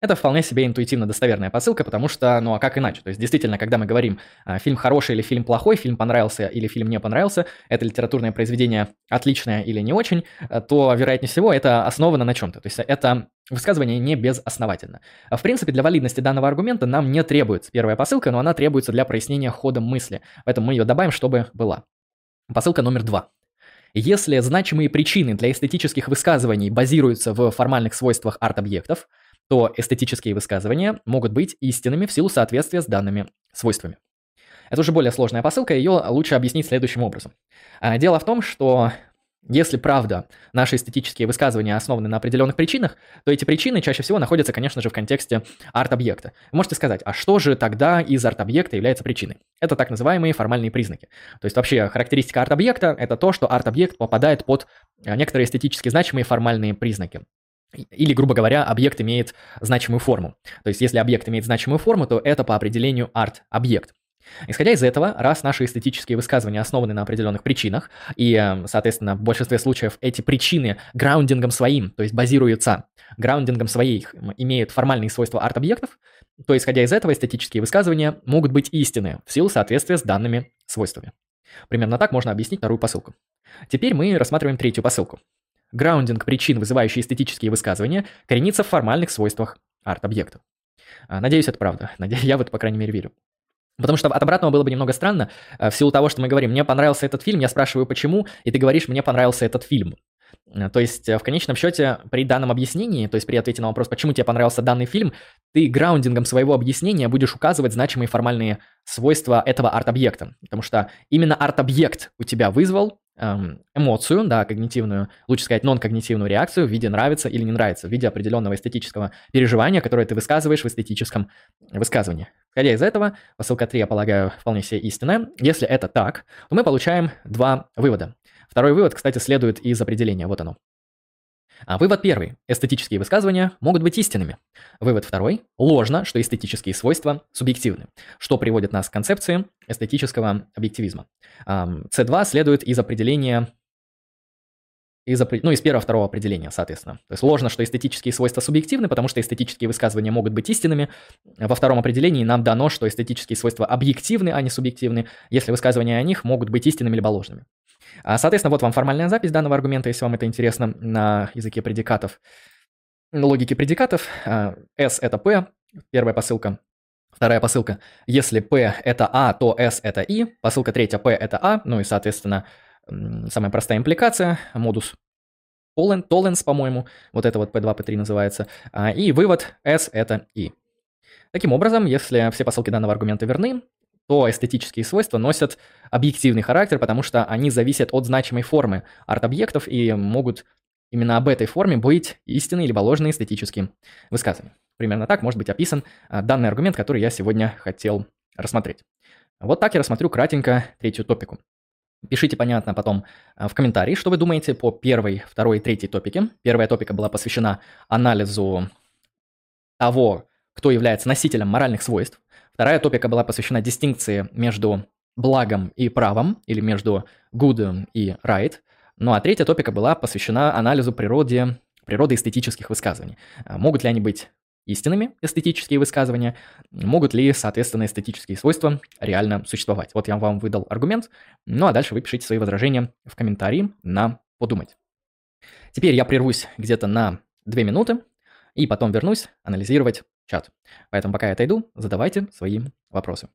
Это вполне себе интуитивно достоверная посылка, потому что, ну а как иначе? То есть действительно, когда мы говорим, а, фильм хороший или фильм плохой, фильм понравился или фильм не понравился, это литературное произведение отличное или не очень, а, то, вероятнее всего, это основано на чем-то. То есть это высказывание не безосновательно. А в принципе, для валидности данного аргумента нам не требуется первая посылка, но она требуется для прояснения хода мысли. Поэтому мы ее добавим, чтобы была. Посылка номер два. Если значимые причины для эстетических высказываний базируются в формальных свойствах арт-объектов, то эстетические высказывания могут быть истинными в силу соответствия с данными свойствами. Это уже более сложная посылка, ее лучше объяснить следующим образом. А, дело в том, что если правда наши эстетические высказывания основаны на определенных причинах, то эти причины чаще всего находятся, конечно же, в контексте арт-объекта. Вы можете сказать, а что же тогда из арт-объекта является причиной? Это так называемые формальные признаки. То есть вообще характеристика арт-объекта – это то, что арт-объект попадает под а, некоторые эстетически значимые формальные признаки. Или, грубо говоря, объект имеет значимую форму. То есть, если объект имеет значимую форму, то это по определению арт-объект. Исходя из этого, раз наши эстетические высказывания основаны на определенных причинах, и, э, соответственно, в большинстве случаев эти причины граундингом своим, то есть базируются граундингом своих, имеют формальные свойства арт-объектов, то, исходя из этого, эстетические высказывания могут быть истинны в силу соответствия с данными свойствами. Примерно так можно объяснить вторую посылку. Теперь мы рассматриваем третью посылку. Граундинг причин, вызывающий эстетические высказывания, коренится в формальных свойствах арт-объекта. А, надеюсь, это правда. Я в это, по крайней мере, верю. Потому что от обратного было бы немного странно, а, в силу того, что мы говорим, мне понравился этот фильм, я спрашиваю, почему, и ты говоришь, мне понравился этот фильм. А, то есть, в конечном счете, при данном объяснении, то есть при ответе на вопрос, почему тебе понравился данный фильм, ты граундингом своего объяснения будешь указывать значимые формальные свойства этого арт-объекта. Потому что именно арт-объект у тебя вызвал эмоцию, да, когнитивную, лучше сказать, нон-когнитивную реакцию в виде нравится или не нравится, в виде определенного эстетического переживания, которое ты высказываешь в эстетическом высказывании. Исходя из этого, посылка 3, я полагаю, вполне себе истинная. Если это так, то мы получаем два вывода. Второй вывод, кстати, следует из определения, вот оно. А вывод первый. Эстетические высказывания могут быть истинными. Вывод второй. Ложно, что эстетические свойства субъективны, что приводит нас к концепции эстетического объективизма. С2 следует из определения из, ну, из первого второго определения, соответственно. То есть ложно, что эстетические свойства субъективны, потому что эстетические высказывания могут быть истинными. Во втором определении нам дано, что эстетические свойства объективны, а не субъективны, если высказывания о них могут быть истинными либо ложными. А, соответственно, вот вам формальная запись данного аргумента, если вам это интересно, на языке предикатов. Логики предикатов. А, S – это P, первая посылка. Вторая посылка. Если P – это A, то S – это I. Посылка третья P – это A. Ну и, соответственно, самая простая импликация, модус Tollens, по-моему, вот это вот P2, P3 называется. А, и вывод S – это I. Таким образом, если все посылки данного аргумента верны, то эстетические свойства носят объективный характер, потому что они зависят от значимой формы арт-объектов и могут именно об этой форме быть истинные либо ложные эстетические высказывания. Примерно так может быть описан а, данный аргумент, который я сегодня хотел рассмотреть. Вот так я рассмотрю кратенько третью топику. Пишите, понятно, потом а, в комментарии, что вы думаете по первой, второй третьей топике. Первая топика была посвящена анализу того, кто является носителем моральных свойств. Вторая топика была посвящена дистинкции между благом и правом, или между good и right. Ну а третья топика была посвящена анализу природы, природы эстетических высказываний. А могут ли они быть истинными эстетические высказывания, могут ли, соответственно, эстетические свойства реально существовать. Вот я вам выдал аргумент, ну а дальше вы пишите свои возражения в комментарии на подумать. Теперь я прервусь где-то на 2 минуты и потом вернусь анализировать чат. Поэтому пока я отойду, задавайте свои вопросы.